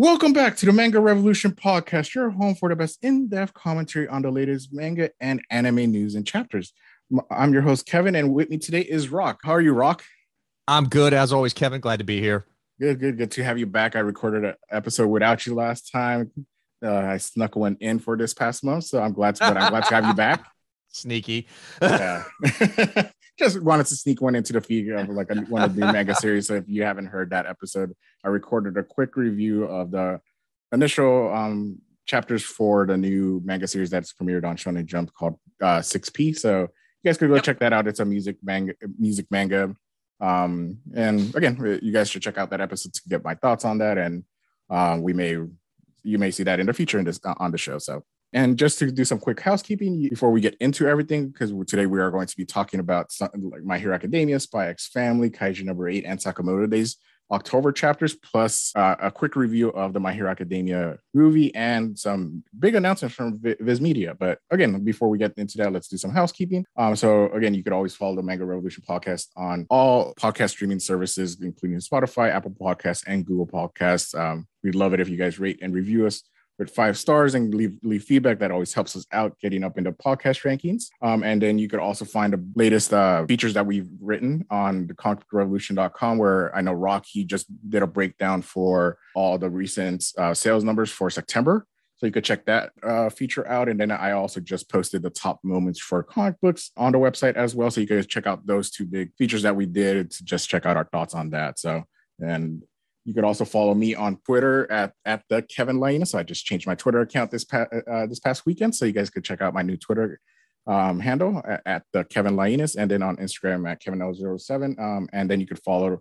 Welcome back to the Manga Revolution podcast, your home for the best in depth commentary on the latest manga and anime news and chapters. I'm your host, Kevin, and with me today is Rock. How are you, Rock? I'm good as always, Kevin. Glad to be here. Good, good, good to have you back. I recorded an episode without you last time. Uh, I snuck one in for this past month, so I'm glad to, but I'm glad to have you back. Sneaky. Yeah. Just wanted to sneak one into the feed of like a, one of the manga series. So if you haven't heard that episode, I recorded a quick review of the initial um, chapters for the new manga series that's premiered on Shonen Jump called uh, 6P. So you guys could go Yep. check that out. It's a music manga, music manga. Um, and again, you guys should check out that episode to get my thoughts on that. And um, we may, you may see that in the future in this on the show. So and just to do some quick housekeeping before we get into everything, because today we are going to be talking about something like My Hero Academia, Spy X Family, Kaiju number eight, and Sakamoto Days October chapters, plus uh, a quick review of the My Hero Academia movie and some big announcements from Vi- Viz Media. But again, before we get into that, let's do some housekeeping. Um, so again, you could always follow the Manga Revolution podcast on all podcast streaming services, including Spotify, Apple Podcasts, and Google Podcasts. Um, we'd love it if you guys rate and review us with five stars and leave leave feedback. That always helps us out getting up into podcast rankings. Um, and then you could also find the latest uh, features that we've written on the conflictrevolution.com, where I know Rocky just did a breakdown for all the recent uh, sales numbers for September. So you could check that uh, feature out. And then I also just posted the top moments for comic books on the website as well. So you guys check out those two big features that we did to just check out our thoughts on that. So and you could also follow me on Twitter at, at the Kevin Laina. So I just changed my Twitter account this past uh, this past weekend. So you guys could check out my new Twitter um, handle at, at the Kevin Lainas, and then on Instagram at Kevin07. Um, and then you could follow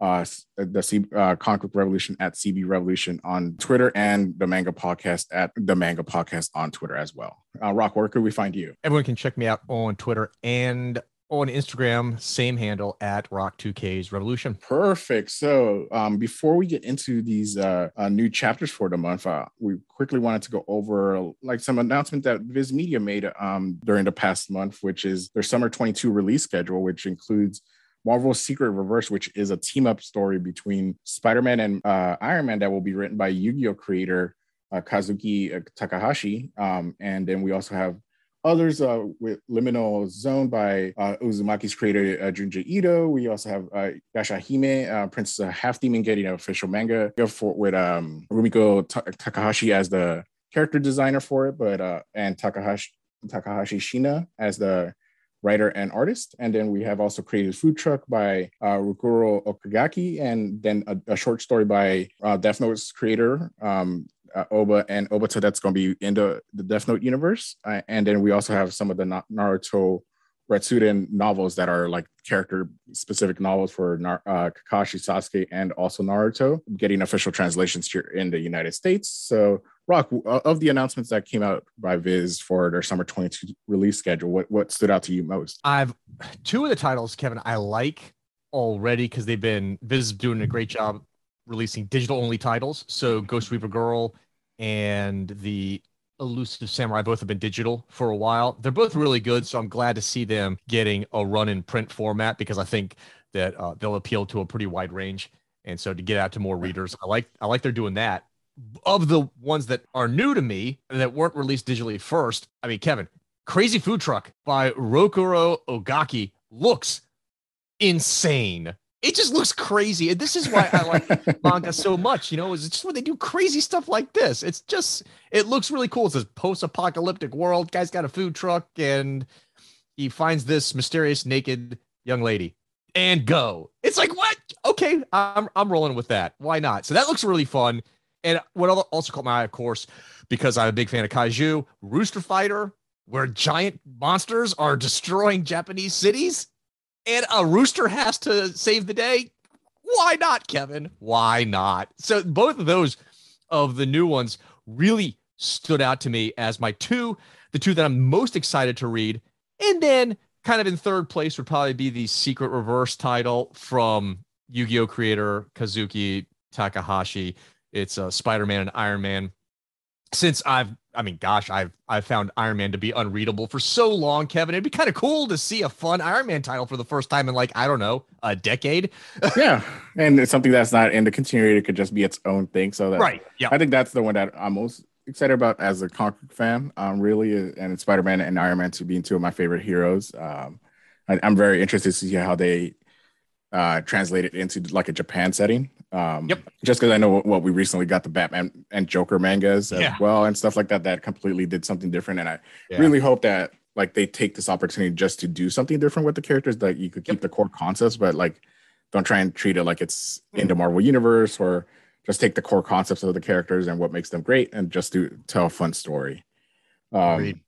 uh, the C, uh, Revolution at CB Revolution on Twitter and the Manga Podcast at the Manga Podcast on Twitter as well. Uh, Rock, where could we find you? Everyone can check me out on Twitter and on Instagram, same handle at Rock2K's Revolution. Perfect. So um, before we get into these uh, uh, new chapters for the month, uh, we quickly wanted to go over like some announcement that Viz Media made um, during the past month, which is their summer 22 release schedule, which includes Marvel's Secret Reverse, which is a team up story between Spider Man and uh, Iron Man that will be written by Yu Gi Oh creator uh, Kazuki Takahashi. Um, and then we also have others uh, with Liminal Zone by uh, Uzumaki's creator uh, Junji Ito. We also have uh, Yashahime, uh, Princess uh, Half Demon, getting an official manga for, with um, Rumiko Ta- Takahashi as the character designer for it, but uh, and Takahashi Takashi Shiina as the writer and artist. And then we have also Crazy Food Truck by uh, Rokuro Okagaki, and then a, a short story by uh, Death Note's creator, um, uh, Oba and Obata that's going to be in the, the Death Note universe. Uh, and then we also have some of the Na- Naruto Retsuden novels that are like character specific novels for Nar- uh, Kakashi, Sasuke, and also Naruto getting official translations here in the United States. So, Rock, uh, of the announcements that came out by Viz for their summer 22 release schedule, what, what stood out to you most? I've two of the titles, Kevin, I like already because they've been Viz is doing a great job releasing digital only titles. So Ghost Reaper Girl and the Elusive Samurai both have been digital for a while. They're both really good, so I'm glad to see them getting a run in print format because I think that uh, they'll appeal to a pretty wide range. And so to get out to more readers, I like I like they're doing that. Of the ones that are new to me and that weren't released digitally first, I mean, Kevin, Crazy Food Truck by Rokuro Ogaki looks insane. It just looks crazy. And this is why I like manga so much. You know, it's just when they do crazy stuff like this. It's just, it looks really cool. It's this post apocalyptic world. Guy's got a food truck and he finds this mysterious naked young lady and go. It's like, what? Okay, I'm, I'm rolling with that. Why not? So that looks really fun. And what also caught my eye, of course, because I'm a big fan of Kaiju, Rooster Fighter, where giant monsters are destroying Japanese cities and a rooster has to save the day. Why not, Kevin? Why not? So both of those of the new ones really stood out to me as my two, the two that I'm most excited to read. And then kind of in third place would probably be the Secret Reverse title from Yu-Gi-Oh creator Kazuki Takahashi. It's uh, Spider-Man and Iron Man. Since I've, I mean, gosh, I've I've found Iron Man to be unreadable for so long, Kevin. It'd be kind of cool to see a fun Iron Man title for the first time in like I don't know a decade. yeah, and it's something that's not in the continuity; it could just be its own thing. So that, right, yeah, I think that's the one that I'm most excited about as a comic fan. Um, really, and Spider Man and Iron Man to being two of my favorite heroes. Um, I, am very interested to see how they uh, translate it into like a Japan setting. Um, yep. Just because I know what, we recently got the Batman and Joker mangas as yeah. well and stuff like that that completely did something different, and I yeah. really hope that like they take this opportunity just to do something different with the characters that you could keep yep. the core concepts, but like don't try and treat it like it's in the Marvel universe or just take the core concepts of the characters and what makes them great and just to tell a fun story. Um,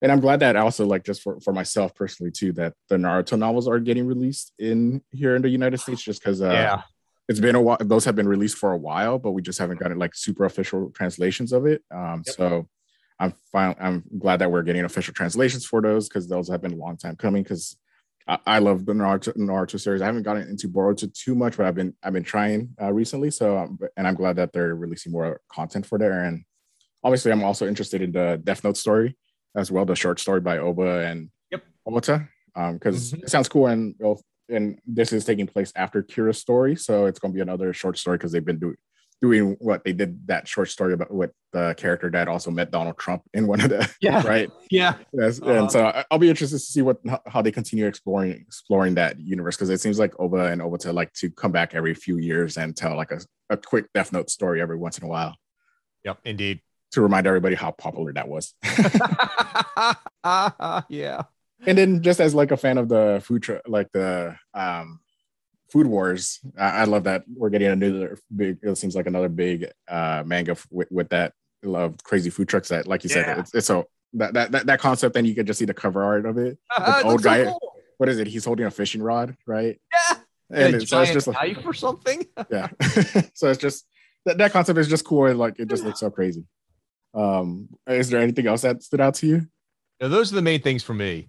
and I'm glad that also like just for, for myself personally too that the Naruto novels are getting released in here in the United States just because uh, yeah it's been a while those have been released for a while but we just haven't gotten like super official translations of it um, yep. so I'm fine I'm glad that we're getting official translations for those because those have been a long time coming because I, I, love the Naruto, Naruto series I haven't gotten into Boruto too much but I've been I've been trying uh, recently so um, and I'm glad that they're releasing more content for there and obviously I'm also interested in the Death Note story as well, the short story by Oba and yep. Obata, because um, mm-hmm. it sounds cool. And and this is taking place after Kira's story, so it's going to be another short story because they've been doing doing what they did that short story about with the character that also met Donald Trump in one of the yeah right yeah yes uh, and so I'll be interested to see what how they continue exploring exploring that universe because it seems like Oba and Obata like to come back every few years and tell like a, a quick Death Note story every once in a while. Yep, indeed to remind everybody how popular that was. yeah. And then just as like a fan of the food truck, like the um, food wars, I-, I, love that we're getting another big. It seems like another big uh, manga f- with, with that love crazy food trucks. That, like you yeah. said, it's, it's so that, that that that concept. Then you can just see the cover art of it. Uh, old guy. So cool. What is it? He's holding a fishing rod, right? Yeah. And, and so it's just like knife or something. yeah. so it's just that, that concept is just cool. And Like it just looks so crazy. Um, is there anything else that stood out to you? No, those are the main things for me.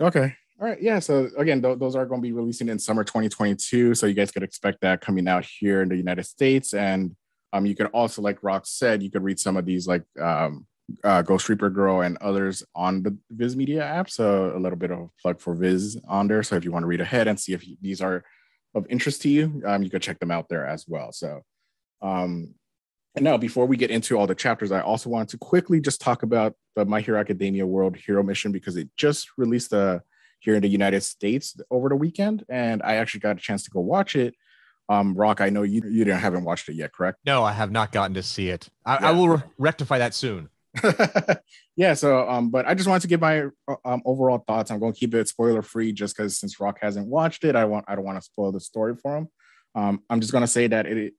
Okay. All right. Yeah. So again, th- those are going to be releasing in summer 2022. So you guys could expect that coming out here in the United States. And um, you could also, like Rock said, you could read some of these like um, uh, Ghost Reaper Girl and others on the Viz Media app. So a little bit of a plug for Viz on there. So if you want to read ahead and see if these are of interest to you, um, you could check them out there as well. So um, and now, before we get into all the chapters, I also wanted to quickly just talk about the My Hero Academia World Hero Mission because it just released uh, here in the United States over the weekend, and I actually got a chance to go watch it. Um, Rock, I know you you didn't haven't watched it yet, correct? No, I have not gotten to see it. I, yeah. I will re- rectify that soon. yeah. So, um, but I just wanted to give my um, overall thoughts. I'm going to keep it spoiler free, just because since Rock hasn't watched it, I want I don't want to spoil the story for him. Um, I'm just going to say that it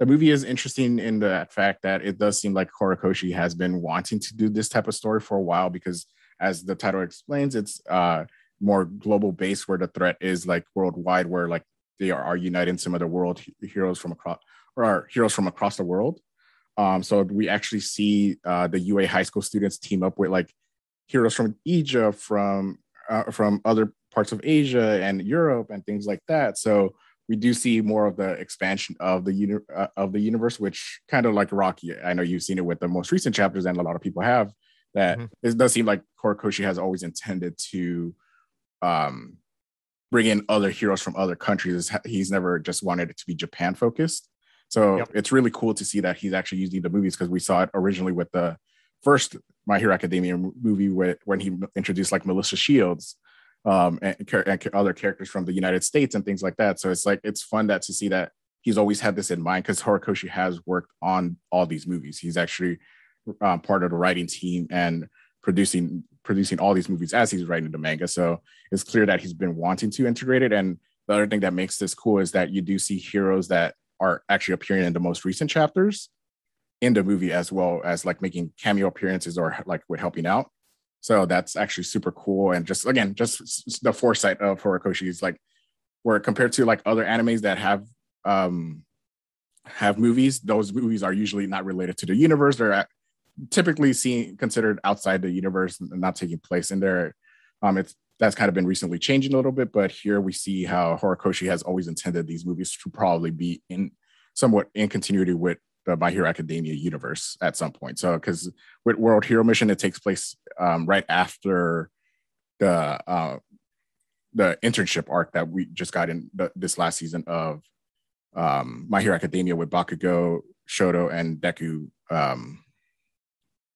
the movie is interesting in the fact that it does seem like Horikoshi has been wanting to do this type of story for a while because, as the title explains, it's uh, more global based where the threat is like worldwide, where like they are, are uniting some of the world heroes from across or heroes from across the world. Um, so we actually see uh, the UA high school students team up with like heroes from Egypt, from uh, from other parts of Asia and Europe and things like that. So we do see more of the expansion of the uni- uh, of the universe, which kind of like Rocky. I know you've seen it with the most recent chapters, and a lot of people have. That mm-hmm. it does seem like Horikoshi has always intended to um, bring in other heroes from other countries. He's never just wanted it to be Japan focused. So yep. it's really cool to see that he's actually using the movies because we saw it originally with the first My Hero Academia movie with, when he introduced like Melissa Shields um, and, and, other characters from the United States and things like that. So it's like it's fun that to see that he's always had this in mind because Horikoshi has worked on all these movies. He's actually um, part of the writing team and producing producing all these movies as he's writing the manga. So it's clear that he's been wanting to integrate it. And the other thing that makes this cool is that you do see heroes that are actually appearing in the most recent chapters in the movie as well as like making cameo appearances or like with helping out. So that's actually super cool. And just again, just the foresight of Horikoshi is like where compared to like other animes that have um have movies, those movies are usually not related to the universe. They're typically seen considered outside the universe and not taking place in there. Um, it's that's kind of been recently changing a little bit, but here we see how Horikoshi has always intended these movies to probably be in somewhat in continuity with the My Hero Academia universe at some point. So because with World Hero Mission, it takes place um, right after the uh, the internship arc that we just got in the, this last season of um, My Hero Academia with Bakugo, Shoto, and Deku um,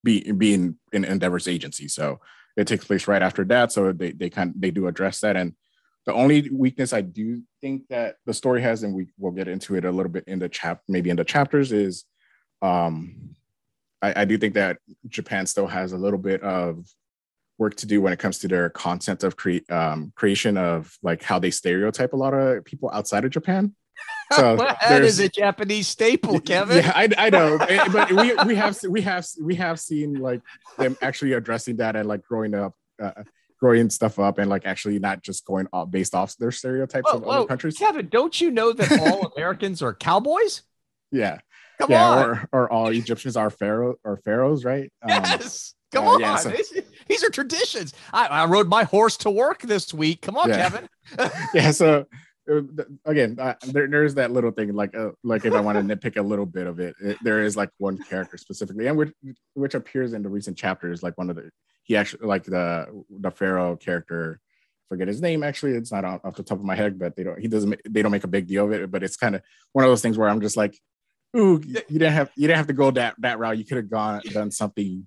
be, being in Endeavor's agency. So it takes place right after that. So they they kind of, they do address that. And the only weakness I do think that the story has, and we will get into it a little bit in the chap, maybe in the chapters, is um, I, I do think that Japan still has a little bit of work to do when it comes to their content of cre- um, creation of like how they stereotype a lot of people outside of Japan. So that is a Japanese staple, Kevin. Yeah, I, I know, but we we have we have we have seen like them actually addressing that and like growing up. Uh, growing stuff up and like actually not just going off based off their stereotypes whoa, of other countries. Kevin, don't you know that all Americans are cowboys? Yeah. Come yeah, on. Or, or all Egyptians are pharaoh or pharaohs, right? Um, yes. Come uh, on. Yeah, so, these are traditions. I, I, rode my horse to work this week. Come on, yeah. Kevin. yeah. So again, uh, there, there's that little thing, like uh, like if I want to nitpick a little bit of it, it, there is like one character specifically, and which which appears in the recent chapters, like one of the he actually like the the pharaoh character. Forget his name. Actually, it's not off, off the top of my head, but they don't. He doesn't. They don't make a big deal of it. But it's kind of one of those things where I'm just like, ooh, you didn't have you didn't have to go that that route. You could have gone done something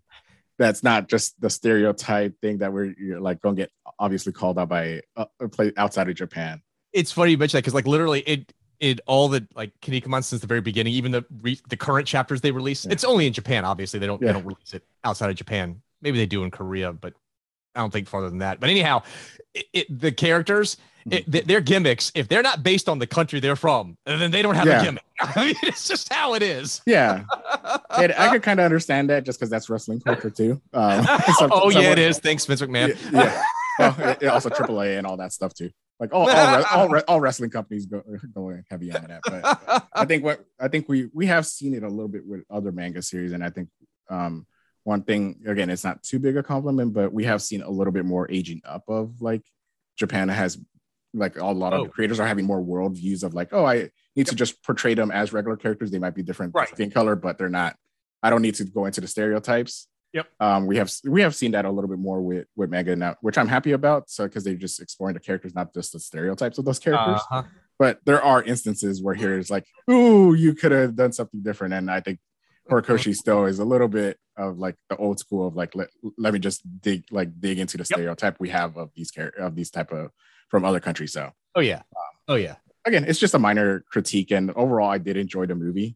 that's not just the stereotype thing that we're like going to get obviously called out by uh, a place outside of Japan it's funny you mention that because like literally it it all the like Kinnikuman since the very beginning, even the re- the current chapters they release, yeah. it's only in Japan. Obviously, they don't yeah. they don't release it outside of Japan. Maybe they do in Korea, but I don't think farther than that. But anyhow, it, it, the characters, it, mm-hmm. their gimmicks, if they're not based on the country they're from, then they don't have yeah. a gimmick. I mean, it's just how it is. Yeah, and I could kind of understand that just because that's wrestling culture too. Um, some, oh yeah, it is. Thanks, Vince McMahon. Yeah, yeah. Well, also AAA and all that stuff too. Like all all, all, all, wrestling companies go going heavy on that. But I think what I think we we have seen it a little bit with other manga series, and I think um, one thing again, it's not too big a compliment, but we have seen a little bit more aging up of like Japan has like a lot of oh. creators are having more world views of like, oh, I need yep. to just portray them as regular characters. They might be different right. skin color, but they're not. I don't need to go into the stereotypes. Yep. Um, we have we have seen that a little bit more with with Mega now, which I'm happy about. So because they're just exploring the characters, not just the stereotypes of those characters. Uh-huh. But there are instances where here is like, ooh, you could have done something different. And I think Horikoshi still is a little bit of like the old school of like let, let me just dig like dig into the yep. stereotype we have of these characters of these type of from other countries. So oh yeah, um, oh yeah. Again, it's just a minor critique, and overall, I did enjoy the movie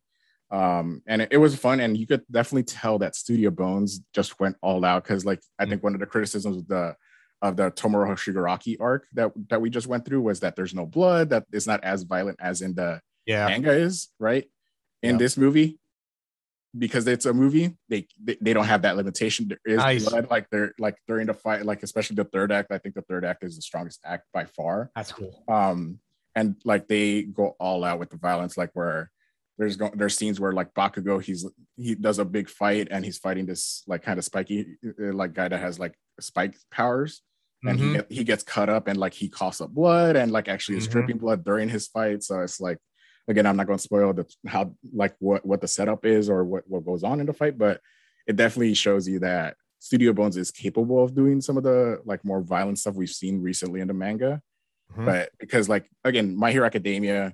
um and it, it, was fun and you could definitely tell that studio bones just went all out because like i think mm-hmm. one of the criticisms of the of the tomura shigaraki arc that that we just went through was that there's no blood that it's not as violent as in the yeah. manga is right in this movie because it's a movie they, they, they don't have that limitation there is nice. blood like they're like during the fight like especially the third act i think the third act is the strongest act by far that's cool um and like they go all out with the violence like where there's go- there's scenes where like Bakugo he's he does a big fight and he's fighting this like kind of spiky uh, like guy that has like spike powers and mm-hmm. he he gets cut up and like he coughs up blood and like actually is mm-hmm. dripping blood during his fight so it's like again I'm not going to spoil the how like what what the setup is or what what goes on in the fight but it definitely shows you that Studio Bones is capable of doing some of the like more violent stuff we've seen recently in the manga mm-hmm. but because like again My Hero Academia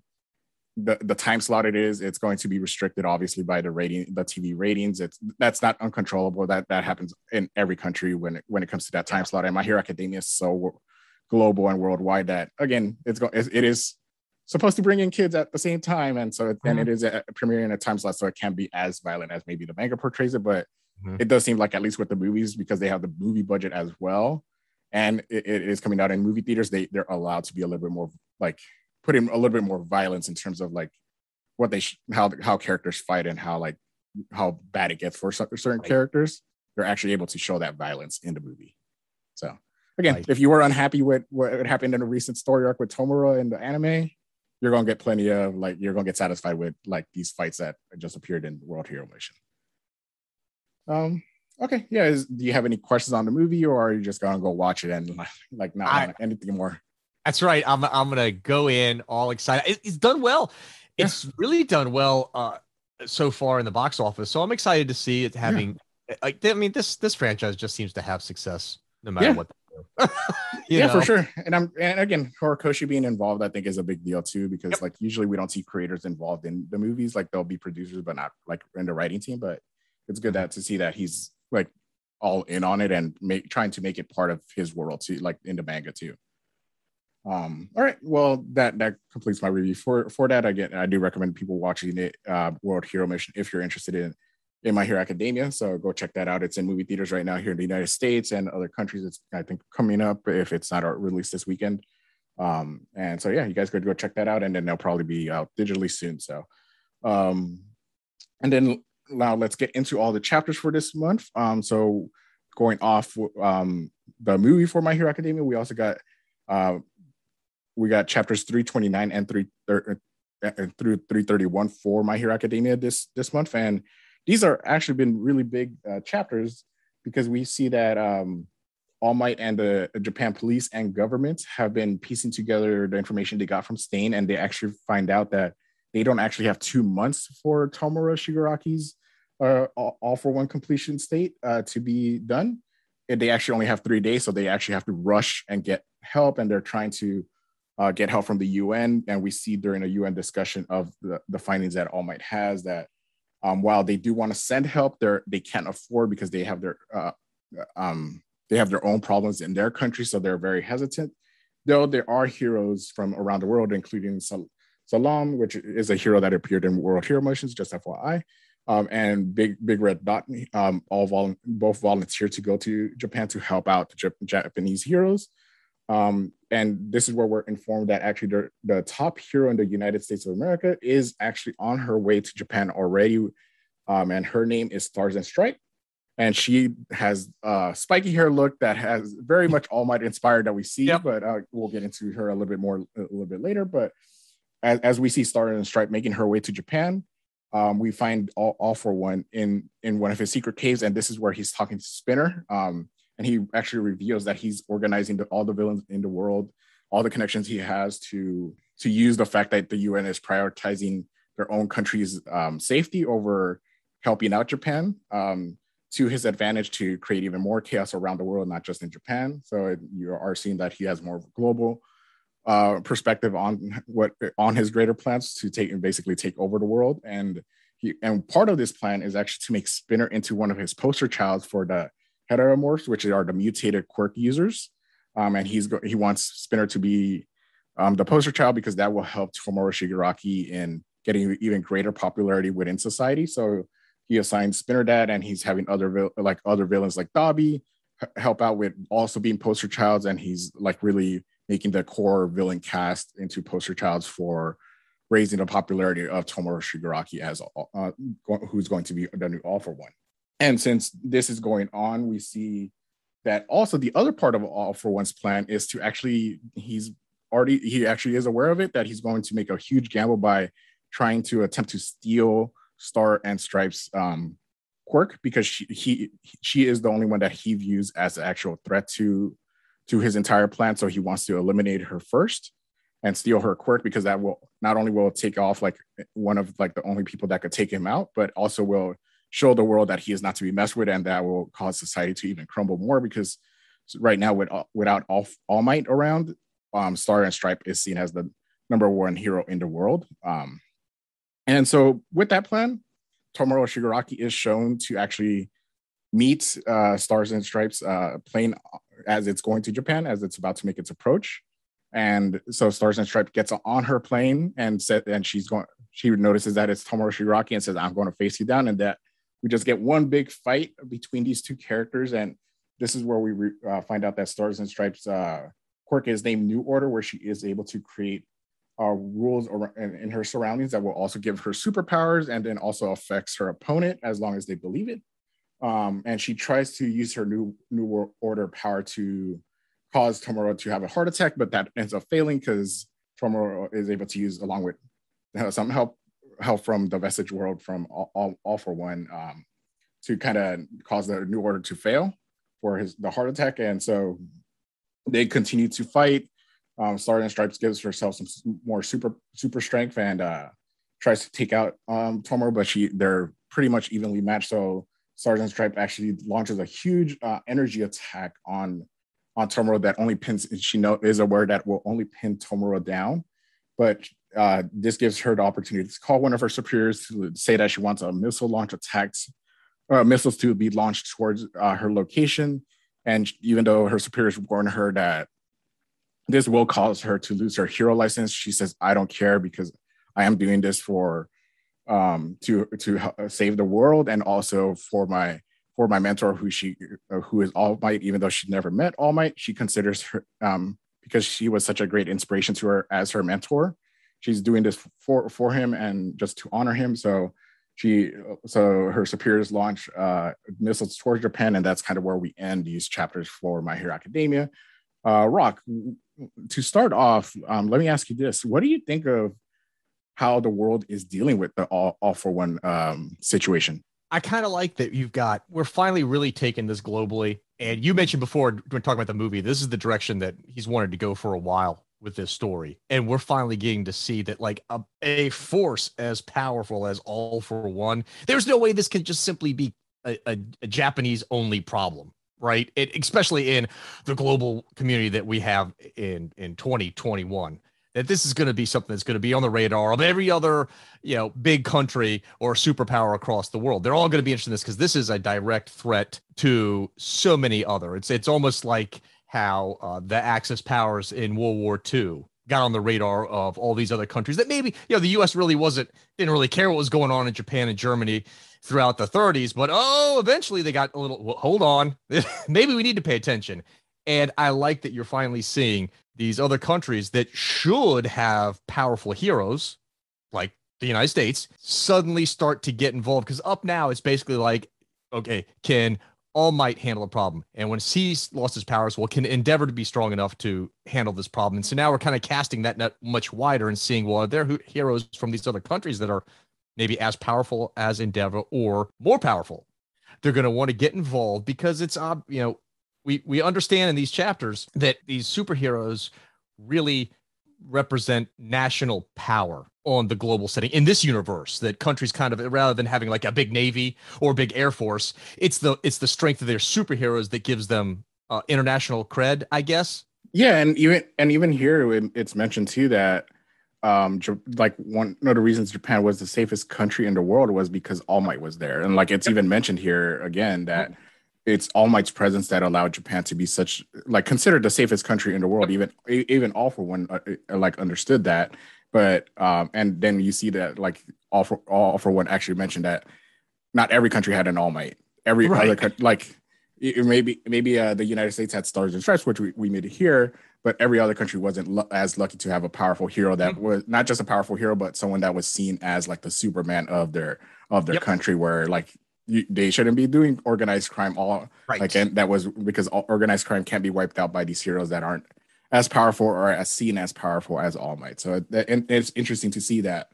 the, the time slot it is, it's going to be restricted obviously by the rating, the TV ratings. It's that's not uncontrollable. That that happens in every country when it, when it comes to that time slot. And My Hero Academia is so global and worldwide that again, it's going it is supposed to bring in kids at the same time, and so then mm-hmm. it is a, premiering a time slot, so it can't be as violent as maybe the manga portrays it. But mm-hmm. it does seem like at least with the movies because they have the movie budget as well, and it, it is coming out in movie theaters. They they're allowed to be a little bit more like put in a little bit more violence in terms of like what they sh- how how characters fight and how like how bad it gets for certain right. characters they're actually able to show that violence in the movie so again right. if you were unhappy with what happened in a recent story arc with tomura in the anime you're gonna get plenty of like you're gonna get satisfied with like these fights that just appeared in world hero mission um okay yeah is, do you have any questions on the movie or are you just gonna go watch it and like not I, anything more that's right. I'm I'm gonna go in all excited. It, it's done well. It's really done well. Uh, so far in the box office. So I'm excited to see it having. Yeah. Like I mean, this this franchise just seems to have success no matter yeah. what. yeah, know? for sure. And I'm and again, Horikoshi being involved, I think, is a big deal too, because yep. like usually we don't see creators involved in the movies. Like they'll be producers, but not like in the writing team. But it's good that to see that he's like all in on it and make trying to make it part of his world too, like in the manga too. Um, all right, well that that completes my review for for that. Again, I do recommend people watching it, uh, World Hero Mission if you're interested in in My Hero Academia. So go check that out. It's in movie theaters right now here in the United States and other countries. It's I think coming up if it's not released this weekend. Um, and so yeah, you guys could go check that out, and then they'll probably be out digitally soon. So, um, and then now let's get into all the chapters for this month. Um, so going off um, the movie for My Hero Academia, we also got uh, we got chapters 329 and 3 uh, through 331 for My Hero Academia this this month, and these are actually been really big uh, chapters because we see that um, All Might and the Japan police and government have been piecing together the information they got from Stain, and they actually find out that they don't actually have two months for Tomura Shigaraki's uh, all for one completion state uh, to be done. And they actually only have three days, so they actually have to rush and get help, and they're trying to uh, get help from the UN. And we see during a UN discussion of the, the findings that All Might has that um, while they do want to send help, they they can't afford because they have their uh, um, they have their own problems in their country, so they're very hesitant. Though there are heroes from around the world, including Sal- Salam, which is a hero that appeared in World Hero Missions, just FYI um, and Big Big Red Dot um, all vol- both volunteered to go to Japan to help out the Japanese heroes. Um, and this is where we're informed that actually the, the, top hero in the United States of America is actually on her way to Japan already. Um, and her name is Stars and Stripe. And she has a spiky hair look that has very much All Might inspired that we see, yep. but uh, we'll get into her a little bit more a little bit later. But as, as we see Stars and Stripe making her way to Japan, um, we find all, all, for one in in one of his secret caves, and this is where he's talking to Spinner. Um, and he actually reveals that he's organizing the, all the villains in the world, all the connections he has to to use the fact that the UN is prioritizing their own country's um, safety over helping out Japan um, to his advantage to create even more chaos around the world, not just in Japan. So you are seeing that he has more global uh, perspective on what on his greater plans to take and basically take over the world. And he and part of this plan is actually to make Spinner into one of his poster childs for the heteromorphs, which are the mutated quirk users. Um, and he's go- he wants Spinner to be um, the poster child because that will help Tomura Shigaraki in getting even greater popularity within society. So he assigns Spinner that, and he's having other vil- like other villains like Dabi help out with also being poster childs, and he's like really making the core villain cast into poster childs for raising the popularity of Tomura Shigaraki as uh, who's going to be the new All for One. And since this is going on, we see that also the other part of All for One's plan is to actually he's already he actually is aware of it that he's going to make a huge gamble by trying to attempt to steal Star and Stripes um, quirk because she he she is the only one that he views as an actual threat to to his entire plan. So he wants to eliminate her first and steal her quirk because that will not only will take off like one of like the only people that could take him out, but also will show the world that he is not to be messed with, and that will cause society to even crumble more because right now with without all, all might around, um, Star and Stripe is seen as the number one hero in the world. Um, and so with that plan, Tomura Shigaraki is shown to actually meet uh, Stars and Stripes uh, plane as it's going to Japan, as it's about to make its approach. And so Stars and Stripes gets on her plane and said, and she's going, she notices that it's Tomura Shigaraki and says, I'm going to face you down. And that we just get one big fight between these two characters. And this is where we re, uh, find out that Stars and Stripes uh, quirk is named New Order, where she is able to create uh, rules in, in her surroundings that will also give her superpowers and then also affects her opponent as long as they believe it um, and she tries to use her new new order power to cause Tomura to have a heart attack, but that ends up failing because Tomura is able to use along with uh, some help help from the vestige world from all, all, all for one um, to kind of cause the new order to fail for his the heart attack, and so they continue to fight. Um, and Stripes gives herself some more super super strength, and uh, tries to take out um, Tomura, but she they're pretty much evenly matched. So Star and Stripe actually launches a huge uh, energy attack on on Tomura that only pins. She know is aware that will only pin Tomura down, but uh, this gives her the opportunity to call one of her superiors to say that she wants a missile launch attacks, uh, missiles to be launched towards uh, her location. And even though her superiors warn her that this will cause her to lose her hero license, she says, "I don't care because I am doing this for um, to to save the world and also for my for my mentor who she uh, who is All Might, even though she never met All Might, she considers her um, because she was such a great inspiration to her as her mentor. She's doing this for for him and just to honor him. So she so her superiors launch uh, missiles towards Japan, and that's kind of where we end these chapters for My Hero Academia. Uh, Rock, to start off, um, let me ask you this: What do you think of how the world is dealing with the all, all for one um, situation? I kind of like that you've got, we're finally really taking this globally. And you mentioned before when talking about the movie, this is the direction that he's wanted to go for a while with this story. And we're finally getting to see that, like, a, a force as powerful as All for One, there's no way this can just simply be a, a, a Japanese only problem right? It, especially in the global community that we have in in 2021 that this is going to be something that's going to be on the radar of every other you know big country or superpower across the world. They're all going to be interested in this because this is a direct threat to so many other. It's it's almost like how uh, the axis powers in world war ii got on the radar of all these other countries that maybe you know the us really wasn't didn't really care what was going on in japan and germany throughout the 30s but oh eventually they got a little well, hold on. Maybe we need to pay attention. And I like that you're finally seeing these other countries that should have powerful heroes like the United States suddenly start to get involved because up now it's basically like okay can all might handle a problem. And when he's lost his powers well can endeavor to be strong enough to handle this problem? And so now we're kind of casting that net much wider and seeing well are there heroes from these other countries that are maybe as powerful as endeavor or more powerful? They're going to want to get involved because it's uh, you know we we understand in these chapters that these superheroes really represent national power on the global setting in this universe that countries kind of rather than having like a big navy or big air force it's the it's the strength of their superheroes that gives them uh, international cred i guess. Yeah and even and even here it's mentioned too that um like one, one of the reasons japan was the safest country in the world was because all might was there. And like it's even mentioned here again that it's All Might's presence that allowed Japan to be such like considered the safest country in the world. Even even All for One uh, uh, like understood that, but um, and then you see that like All for All for One actually mentioned that not every country had an All Might. Every right. other country, like maybe maybe uh, the United States had Stars and Stripes, which we, we made it here, but every other country wasn't as lucky to have a powerful hero that mm-hmm. was not just a powerful hero, but someone that was seen as like the Superman of their of their yep. country, where like you, they shouldn't be doing organized crime all right. like and that was because organized crime can't be wiped out by these heroes that aren't as powerful or as seen as powerful as all might so and it's interesting to see that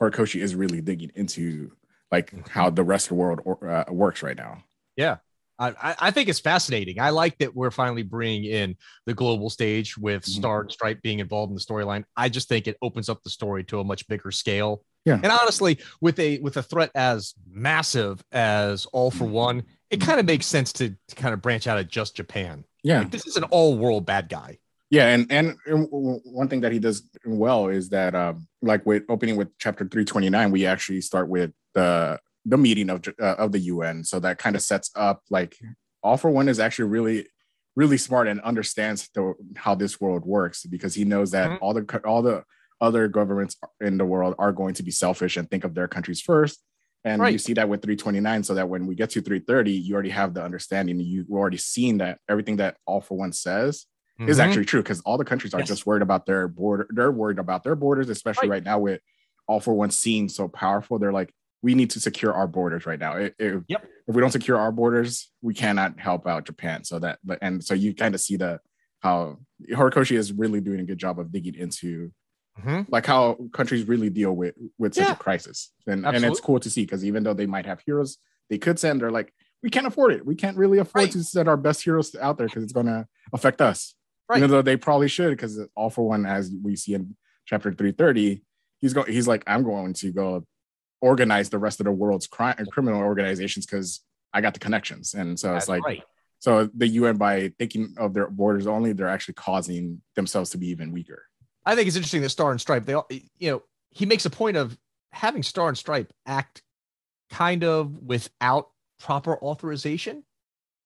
horikoshi is really digging into like mm-hmm. how the rest of the world uh, works right now yeah I, I think it's fascinating. I like that we're finally bringing in the global stage with mm-hmm. Star and Stripe being involved in the storyline. I just think it opens up the story to a much bigger scale yeah. And honestly, with a with a threat as massive as All for One, it kind of makes sense to, to kind of branch out of just Japan. Yeah. Like, this is an all world bad guy. Yeah, and, and one thing that he does well is that, um, like with opening with chapter three twenty nine, we actually start with the the meeting of uh, of the UN. So that kind of sets up like All for One is actually really really smart and understands the, how this world works because he knows that mm-hmm. all the all the other governments in the world are going to be selfish and think of their countries first. And right. you see that with 329, so that when we get to 330, you already have the understanding. You've already seen that everything that All for One says mm-hmm. is actually true because all the countries are yes. just worried about their border. They're worried about their borders, especially right, right now with All for One seeing so powerful. They're like, we need to secure our borders right now. If, yep. if we don't secure our borders, we cannot help out Japan. So that, and so you kind of see the how Horikoshi is really doing a good job of digging into mm-hmm. like how countries really deal with with such yeah. a crisis and Absolutely. and it's cool to see because even though they might have heroes they could send they're like we can't afford it we can't really afford right. to send our best heroes out there because it's going to affect us right. even though they probably should because all for one as we see in chapter 330 he's going. He's like, I'm going to go organize the rest of the world's crime and criminal organizations because I got the connections. And so That's it's like, right. so the UN by thinking of their borders only, they're actually causing themselves to be even weaker. I think it's interesting that Star and Stripe, they all, you know, he makes a point of having Star and Stripe act kind of without proper authorization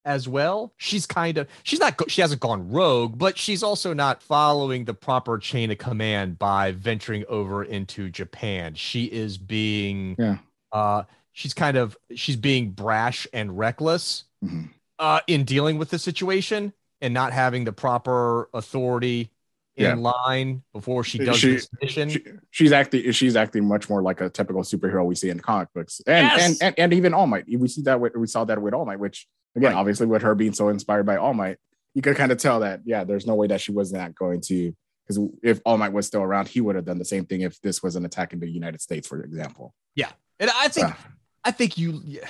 as well. She's kind of, she's not, she hasn't gone rogue, but she's also not following the proper chain of command by venturing over into Japan. She is being, Yeah. uh, she's kind of, she's being brash and reckless Mhm. uh, in dealing with the situation and not having the proper authority in Yeah. line before she does She- this mission. She, she's acting. She's acting much more like a typical superhero we see in comic books, and Yes! and, and and even All Might. We see that. With, we saw that with All Might, which again, Right. obviously, with her being so inspired by All Might, you could kind of tell that. Yeah, there's no way that she was not going to. Because if All Might was still around, he would have done the same thing if this was an attack in the United States, for example. Yeah. And I think Uh, I think you yeah,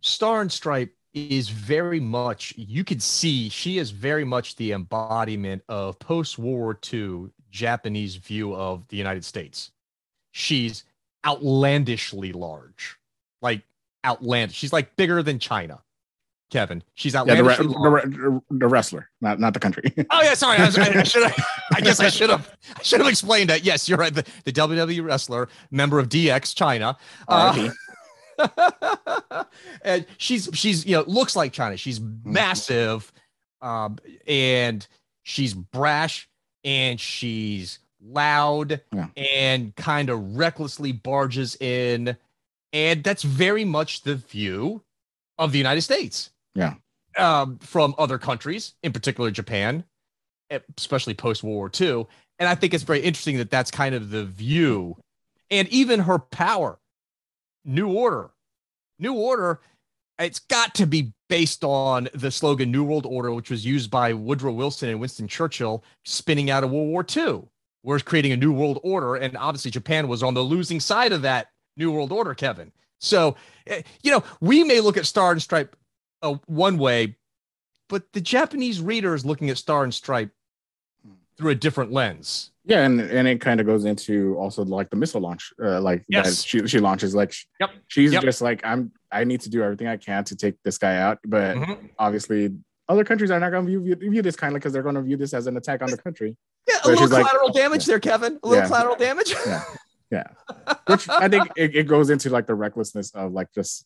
Star and Stripe is very much you could see she is very much the embodiment of post World War II Japanese view of the United States. She's outlandishly large. Like outlandish. She's like bigger than Chyna. Kevin. She's yeah, the, re- the, re- the wrestler, not not the country. Oh yeah, sorry. I, was- I, I should. I guess I should have. I should have explained that. Yes, you're right. The, the WWE wrestler, member of DX Chyna, uh, and she's she's you know looks like Chyna. She's massive, um, and she's brash, and she's loud, Yeah. and kind of recklessly barges in, and that's very much the view of the United States. Yeah. Um, from other countries, in particular Japan, eh, especially post World War II, and I think it's very interesting that that's kind of the view, and even her power. New Order. New Order, it's got to be based on the slogan New World Order, which was used by Woodrow Wilson and Winston Churchill spinning out of World War II. We're creating a New World Order. And obviously, Japan was on the losing side of that New World Order, Kevin. So, eh, you know, we may look at Star and Stripe uh, one way, but the Japanese reader is looking at Star and Stripe through a different lens. Yeah, and and it kind of goes into also like the missile launch, uh, like Yes. that she she launches like Yep. she's Yep. just like I'm I need to do everything I can to take this guy out, but Mhm. obviously other countries are not going to view, view this kindly because they're going to view this as an attack on the country. Yeah, a little she's like- collateral damage there, Kevin. A little Yeah. collateral damage. Yeah, yeah. Which I think it, it goes into like the recklessness of like just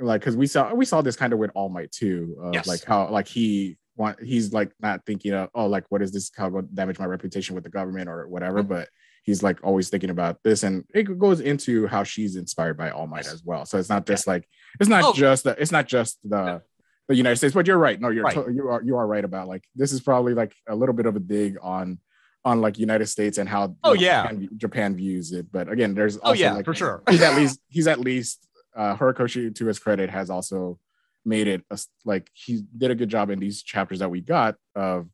like because we saw we saw this kind of with All Might too, of Yes. like how like he want he's like not thinking of oh like what is this how would damage my reputation with the government or whatever, Mhm. but he's like always thinking about this and it goes into how she's inspired by All Might Yes. as well. So it's not just like it's not Oh. just the it's not just the the United States, but you're right. No, you're Right. to- you are you are right about like this is probably like a little bit of a dig on on like United States and how Oh, yeah. Japan, Japan views it. But again, there's Oh yeah, like for sure. he's at least he's at least uh Horikoshi to his credit has also made it a like he did a good job in these chapters that we got of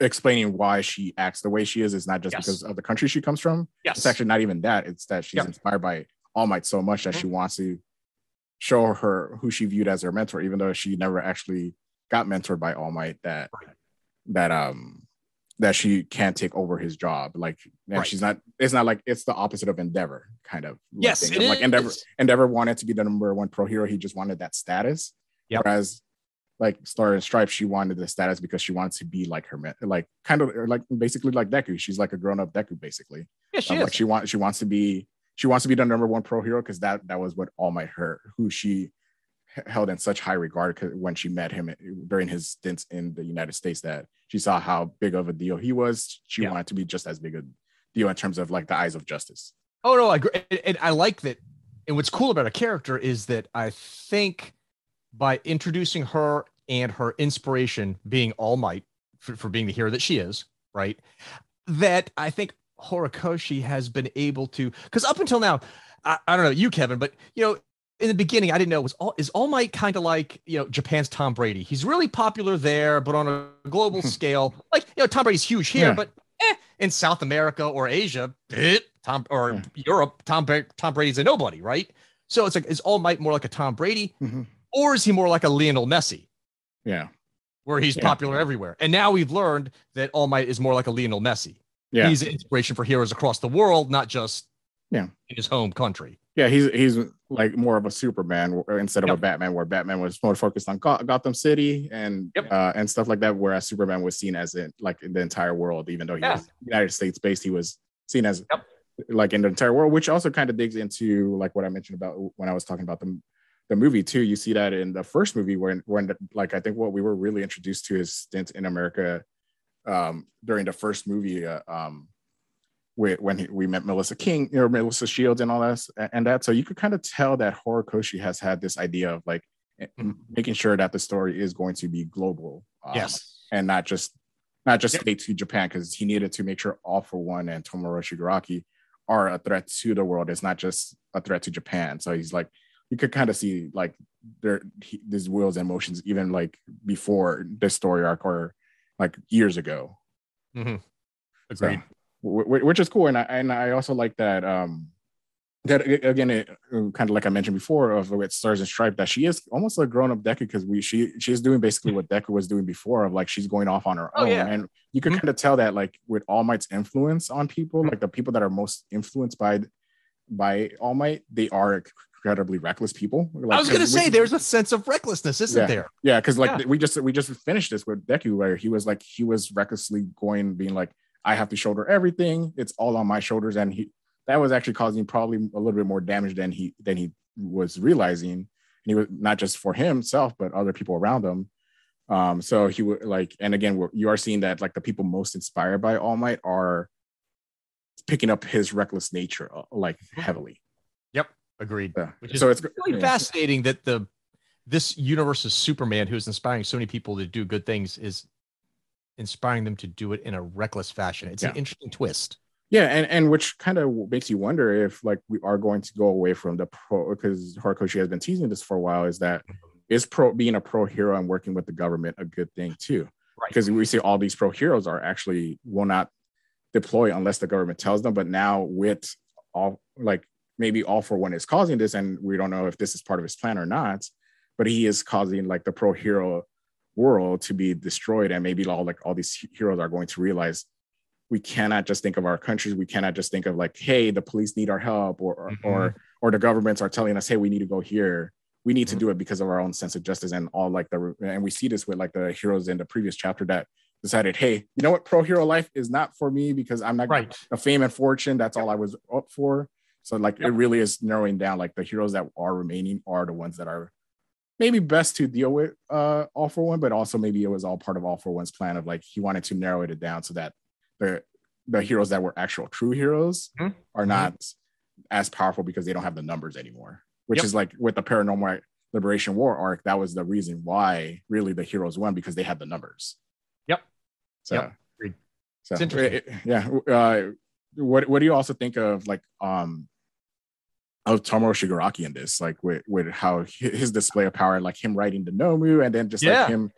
explaining why she acts the way she is. It's not just Yes. because of the country she comes from. Yes. It's actually not even that. It's that she's Yep. inspired by All Might so much that Mhm. she wants to show her who she viewed as her mentor, even though she never actually got mentored by All Might. That Right. that um that she can't take over his job. Like, and Right. she's not. It's not like it's the opposite of Endeavor, kind of. Yes, thing. it like Endeavor. is. Endeavor wanted to be the number one pro hero. He just wanted that status. Yep. Whereas, like Star and Stripe, she wanted the status because she wanted to be like her, like kind of like basically like Deku. She's like a grown up Deku, basically. Yeah, she Um, is. like she wants she wants to be she wants to be the number one pro hero because that that was what All Might her who she held in such high regard when she met him eh, during his stints in the United States that she saw how big of a deal he was. She Yeah. wanted to be just as big a deal in terms of like the eyes of justice. Oh no, I agree. And, and I like that. And what's cool about a character is that I think by introducing her and her inspiration being All Might for, for being the hero that she is, right? That I think Horikoshi has been able to, because up until now, I, I don't know you, Kevin, but you know, in the beginning, I didn't know was all is All Might kind of like you know Japan's Tom Brady. He's really popular there, but on a global scale, like you know, Tom Brady's huge here, Yeah. but eh, in South America or Asia, eh, Tom or Yeah. Europe, Tom Tom Brady's a nobody, right? So it's like is All Might more like a Tom Brady, Mhm. or is he more like a Lionel Messi, Yeah. where he's Yeah. popular everywhere? And now we've learned that All Might is more like a Lionel Messi. Yeah. he's an inspiration for heroes across the world, not just Yeah. in his home country. Yeah, he's he's like more of a Superman instead of a Batman, where Batman was more focused on Go- Gotham City and Yep. uh, and stuff like that. Whereas Superman was seen as in like in the entire world, even though he Yeah. was United States based, he was seen as Yep. like in the entire world, which also kind of digs into like what I mentioned about when I was talking about the the movie too. You see that in the first movie when when like I think what we were really introduced to his stint in America um, during the first movie. Uh, um, with, when he, we met Melissa King or Melissa Shields and all that and that. So you could kind of tell that Horikoshi has had this idea of like m- making sure that the story is going to be global. um, yes. And not just not just stay to Japan because he needed to make sure all for one and Tomura Shigaraki are a threat to the world. It's not just a threat to Japan. So he's like, you could kind of see like there he, these wheels and motions even like before this story arc or like years ago. Mhm. Agreed. wh- which is cool, and I and I also like that. Um, that again, it, kind of like I mentioned before, of with Stars and Stripe, that she is almost a grown up Deku because we she she's doing basically what Deku was doing before, of like she's going off on her Oh, own, yeah. and you can Mhm. kind of tell that like with All Might's influence on people, Mhm. like the people that are most influenced by by All Might, they are incredibly reckless people. Like, I was going to 'cause we- say there's a sense of recklessness, isn't Yeah. there? yeah, because like Yeah. we just we just finished this with Deku, where he was like he was recklessly going, being like, I have to shoulder everything. It's all on my shoulders, and he that was actually causing probably a little bit more damage than he than he was realizing. And he was not just for himself, but other people around him. Um, so he would like, and again, we're, you are seeing that like the people most inspired by All Might are picking up his reckless nature uh, like heavily. Yep, agreed. Yeah. Which is so it's really yeah. fascinating that the this universe's Superman, who's inspiring so many people to do good things, is inspiring them to do it in a reckless fashion. It's an interesting twist. Yeah, and and which kind of makes you wonder if like we are going to go away from the pro because Horikoshi has been teasing this for a while. Is that mm-hmm. is pro being a pro hero and working with the government a good thing too? Right. Because we see all these pro heroes are actually will not deploy unless the government tells them. But now with all like maybe all for one is causing this, and we don't know if this is part of his plan or not. But he is causing like the pro hero world to be destroyed, and maybe all like all these heroes are going to realize we cannot just think of our countries. We cannot just think of like, hey, the police need our help, or or Mhm. or, or the governments are telling us, hey, we need to go here. We need to Mhm. do it because of our own sense of justice and all like the and we see this with like the heroes in the previous chapter that decided, hey, you know what, pro hero life is not for me because I'm not Right. the fame and fortune. That's all I was up for. So like Yep. it really is narrowing down. Like the heroes that are remaining are the ones that are maybe best to deal with uh all for one, but also maybe it was all part of all for one's plan of like he wanted to narrow it down so that the the heroes that were actual true heroes Mhm. are not as powerful because they don't have the numbers anymore. Which Yep. is like with the paranormal liberation war arc, that was the reason why really the heroes won because they had the numbers. Yep. So, Yep. So It's interesting. it- yeah. Uh, what what do you also think of like um of Tomura Shigaraki in this, like with with how his display of power, like him writing the Nomu, and then just Yeah. like him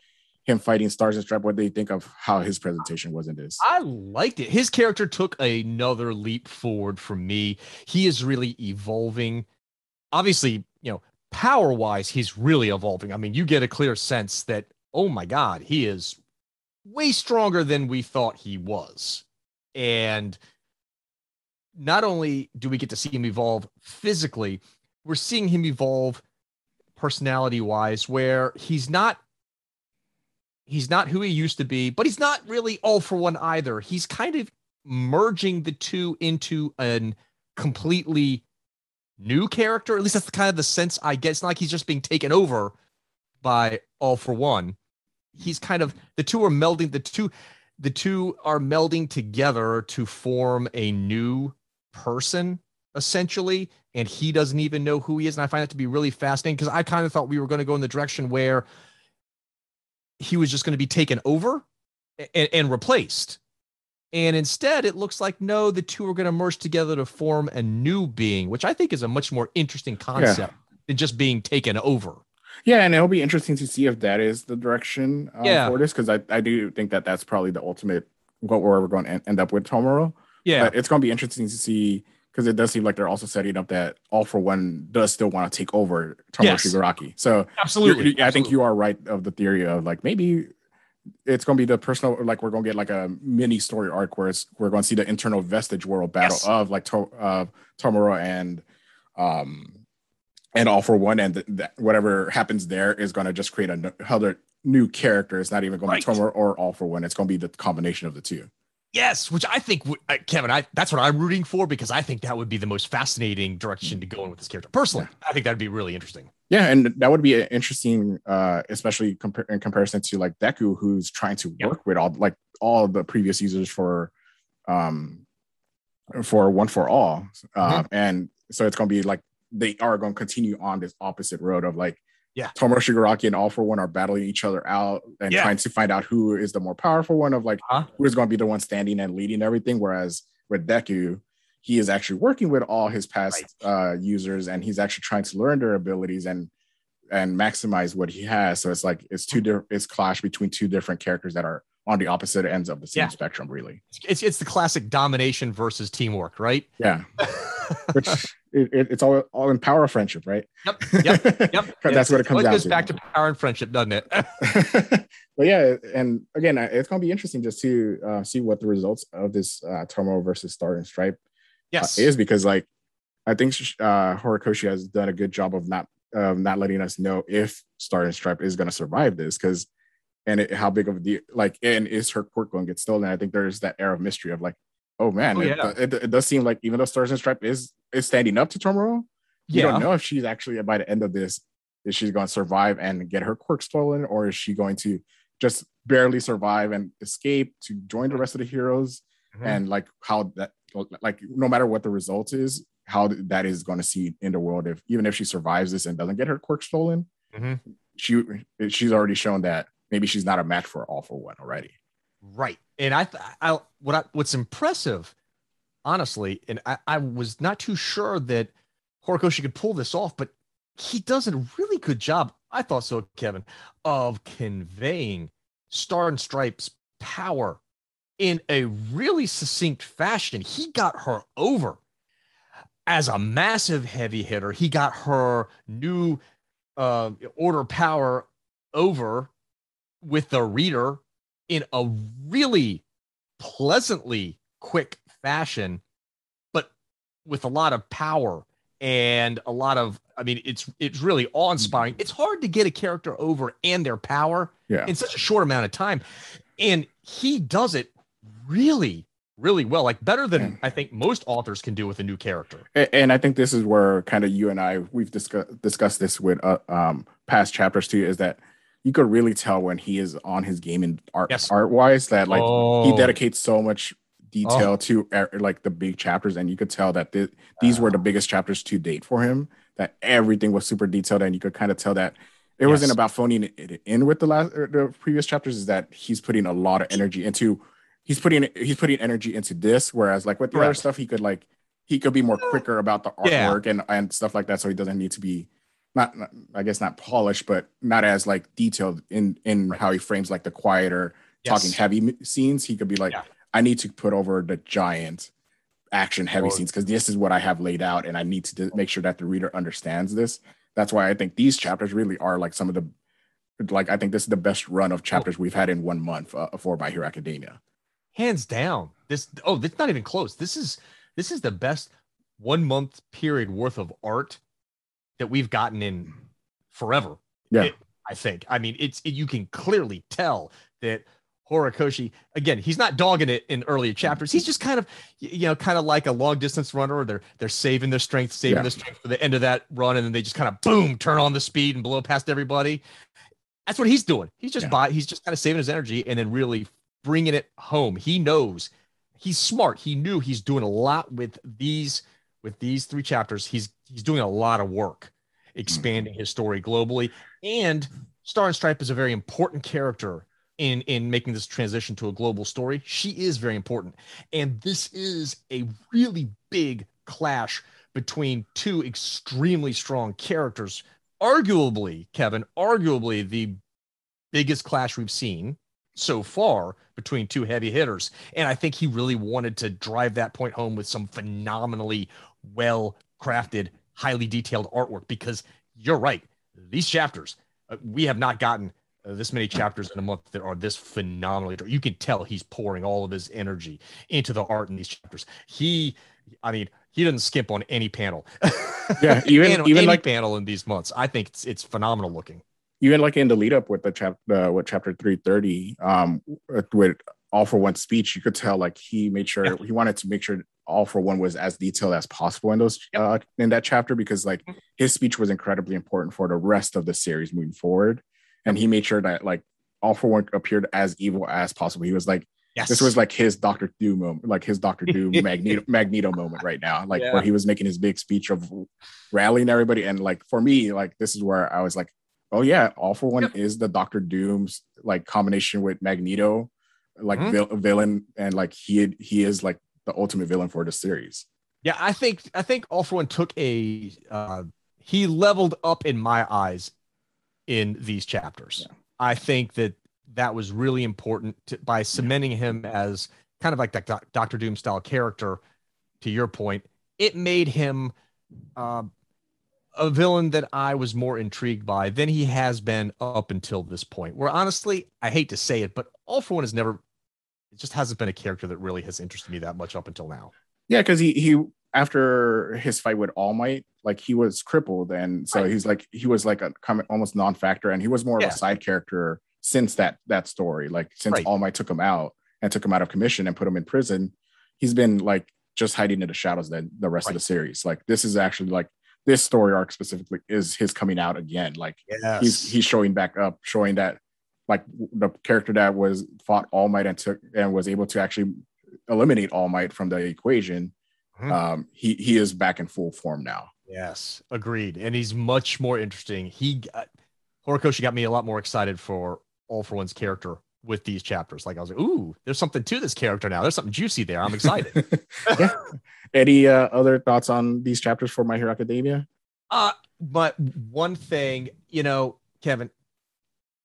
him fighting Stars and Stripe. What do you think of how his presentation was in this? I liked it. His character took another leap forward for me. He is really evolving. Obviously, you know, power wise, he's really evolving. I mean, you get a clear sense that, oh my God, he is way stronger than we thought he was. And not only do we get to see him evolve physically, we're seeing him evolve personality wise, where he's not he's not who he used to be, but he's not really all for one either. He's kind of merging the two into an completely new character. At least that's the kind of the sense I get. It's not like he's just being taken over by all for one. He's kind of the two are melding the two the two are melding together to form a new person essentially and he doesn't even know who he is and i find that to be really fascinating because i kind of thought we were going to go in the direction where he was just going to be taken over and, and replaced. And instead, it looks like no, the two are going to merge together to form a new being, which I think is a much more interesting concept than just being taken over. Yeah, and it'll be interesting to see if that is the direction um, Yeah. for this because I, I do think that that's probably the ultimate what we're going to end up with Tomura. Yeah. But it's going to be interesting to see because it does seem like they're also setting up that All for One does still want to take over Tomura Yes. Shigaraki. So absolutely. you- I think you are right of the theory of like maybe it's going to be the personal like we're going to get like a mini story arc where it's we're going to see the internal vestige world battle yes. of like to, uh, Tomura and um and all for one and th- th- whatever happens there is going to just create another new character it's not even going right. to be Tomura or all for one it's going to be the combination of the two Yes, which I think, uh, Kevin, I that's what I'm rooting for because I think that would be the most fascinating direction to go in with this character. Personally. I think that'd be really interesting. Yeah, and that would be interesting, uh, especially compa- in comparison to like Deku, who's trying to yep. work with all like all the previous users for, um, for one for all, uh, mm-hmm. and so it's going to be like they are going to continue on this opposite road of like yeah. Tomura Shigaraki and All for One are battling each other out and yeah. trying to find out who is the more powerful one of like huh? who is going to be the one standing and leading everything. Whereas with Deku, he is actually working with all his past right. uh, users and he's actually trying to learn their abilities and and maximize what he has. So it's like it's two different it's clash between two different characters that are on the opposite ends of the same yeah. spectrum, really. It's it's the classic domination versus teamwork, right? Yeah. Which it, it's all all in power of friendship, right? Yep, yep, yep. That's what it comes it down goes to. back to power and friendship, doesn't it? but yeah, and again, it's going to be interesting just to uh, see what the results of this uh, Tomo versus Star and Stripe uh, yes. Uh, is because like I think uh, Horikoshi has done a good job of not not letting us know if Star and Stripe is going to survive this because and it, how big of a deal like and is her quirk going to get stolen? I think there's that air of mystery of like oh man, oh, yeah. it, it, it, does seem like even though Stars and Stripe is is standing up to Tomura, you yeah. don't know if she's actually by the end of this is she's going to survive and get her quirk stolen, or is she going to just barely survive and escape to join the rest of the heroes? Mm-hmm. And like how that like no matter what the result is, how that is going to see in the world if even if she survives this and doesn't get her quirk stolen, mm-hmm. she she's already shown that maybe she's not a match for all for one already. Right. And I, I what I, what's impressive, honestly, and I, I was not too sure that Horikoshi could pull this off, but he does a really good job. I thought so, Kevin, of conveying Star and Stripes power in a really succinct fashion. He got her over as a massive heavy hitter. He got her new uh, order power over with the reader in a really pleasantly quick fashion, but with a lot of power and a lot of I mean it's it's really awe-inspiring. It's hard to get a character over and their power yeah. in such a short amount of time. And he does it really really well like better than i think most authors can do with a new character and, and i think this is where kind of you and i we've discussed discussed this with uh, um past chapters too is that you could really tell when he is on his game in art yes. art wise that like oh. he dedicates so much detail oh. to like the big chapters and you could tell that th- these uh. were the biggest chapters to date for him that everything was super detailed and you could kind of tell that it yes. wasn't about phoning it in with the last er, the previous chapters is that he's putting a lot of energy into he's putting he's putting energy into this whereas like with the other stuff he could like he could be more quicker about the artwork yeah. and and stuff like that so he doesn't need to be not, not, I guess not polished, but not as like detailed in in right. how he frames like the quieter yes. talking heavy scenes. He could be like, yeah. I need to put over the giant action heavy scenes because this is what I have laid out, and I need to make sure that the reader understands this. That's why I think these chapters really are like some of the like I think this is the best run of chapters oh. we've had in one month uh, for My Hero Academia. Hands down. This oh, it's not even close. This is this is the best one month period worth of art that we've gotten in forever. Yeah. It, I think. I mean, it's it, you can clearly tell that Horikoshi, again, he's not dogging it in earlier chapters. He's just kind of, you know, kind of like a long distance runner. Or They're they're saving their strength, saving yeah. their strength for the end of that run, and then they just kind of boom, turn on the speed and blow past everybody. That's what he's doing. He's just yeah. by he's just kind of saving his energy and then really bringing it home. He knows he's smart. He knew he's doing a lot with these with these three chapters, he's he's doing a lot of work expanding his story globally. And Star and Stripe is a very important character in in making this transition to a global story. She is very important, and this is a really big clash between two extremely strong characters. Arguably, Kevin, arguably the biggest clash we've seen so far between two heavy hitters. And I think he really wanted to drive that point home with some phenomenally well crafted, highly detailed artwork because you're right. These chapters, uh, we have not gotten uh, this many chapters in a month that are this phenomenally. You can tell he's pouring all of his energy into the art in these chapters. He, I mean, he doesn't skimp on any panel. Yeah, even panel, even like panel in these months. I think it's it's phenomenal looking. even like in the lead up with the chapter uh, with chapter 330 um with all for one speech you could tell like he made sure Yeah. he wanted to make sure all for one was as detailed as possible in those Yep. uh in that chapter because like Mhm. his speech was incredibly important for the rest of the series moving forward and he made sure that like all for one appeared as evil as possible he was like Yes, this was like his Doctor Doom moment, like his Doctor Doom Magneto Magneto moment right now, like Yeah. where he was making his big speech of rallying everybody. And like for me, like this is where I was like, oh yeah, All for One Yep. is the Doctor Doom's like combination with Magneto, like Mhm. vil- villain, and like he he is like the ultimate villain for the series. Yeah, I think I think All for One took a uh, he leveled up in my eyes in these chapters. Yeah. I think that that was really important to, by cementing him as kind of like that Doc- Doctor Doom style character. To your point, it made him uh, a villain that I was more intrigued by than he has been up until this point. Where honestly, I hate to say it, but All for One has never. It just hasn't been a character that really has interested me that much up until now. Yeah, because he he after his fight with All Might, like he was crippled, and so Right. he's like he was like a almost non-factor, and he was more Yeah. of a side character since that that story. Like since Right. All Might took him out and took him out of commission and put him in prison, he's been like just hiding in the shadows then the rest of the series. Like this is actually like this story arc specifically is his coming out again. Like Yes. he's he's showing back up, showing that like the character that was fought All Might and took and was able to actually eliminate All Might from the equation. Mhm. Um, he he is back in full form now. Yes, agreed. And he's much more interesting. He got, Horikoshi got me a lot more excited for All for One's character with these chapters. Like I was like, ooh, there's something to this character now. There's something juicy there. I'm excited. yeah. Any uh, other thoughts on these chapters for My Hero Academia? uh, but one thing, you know, Kevin,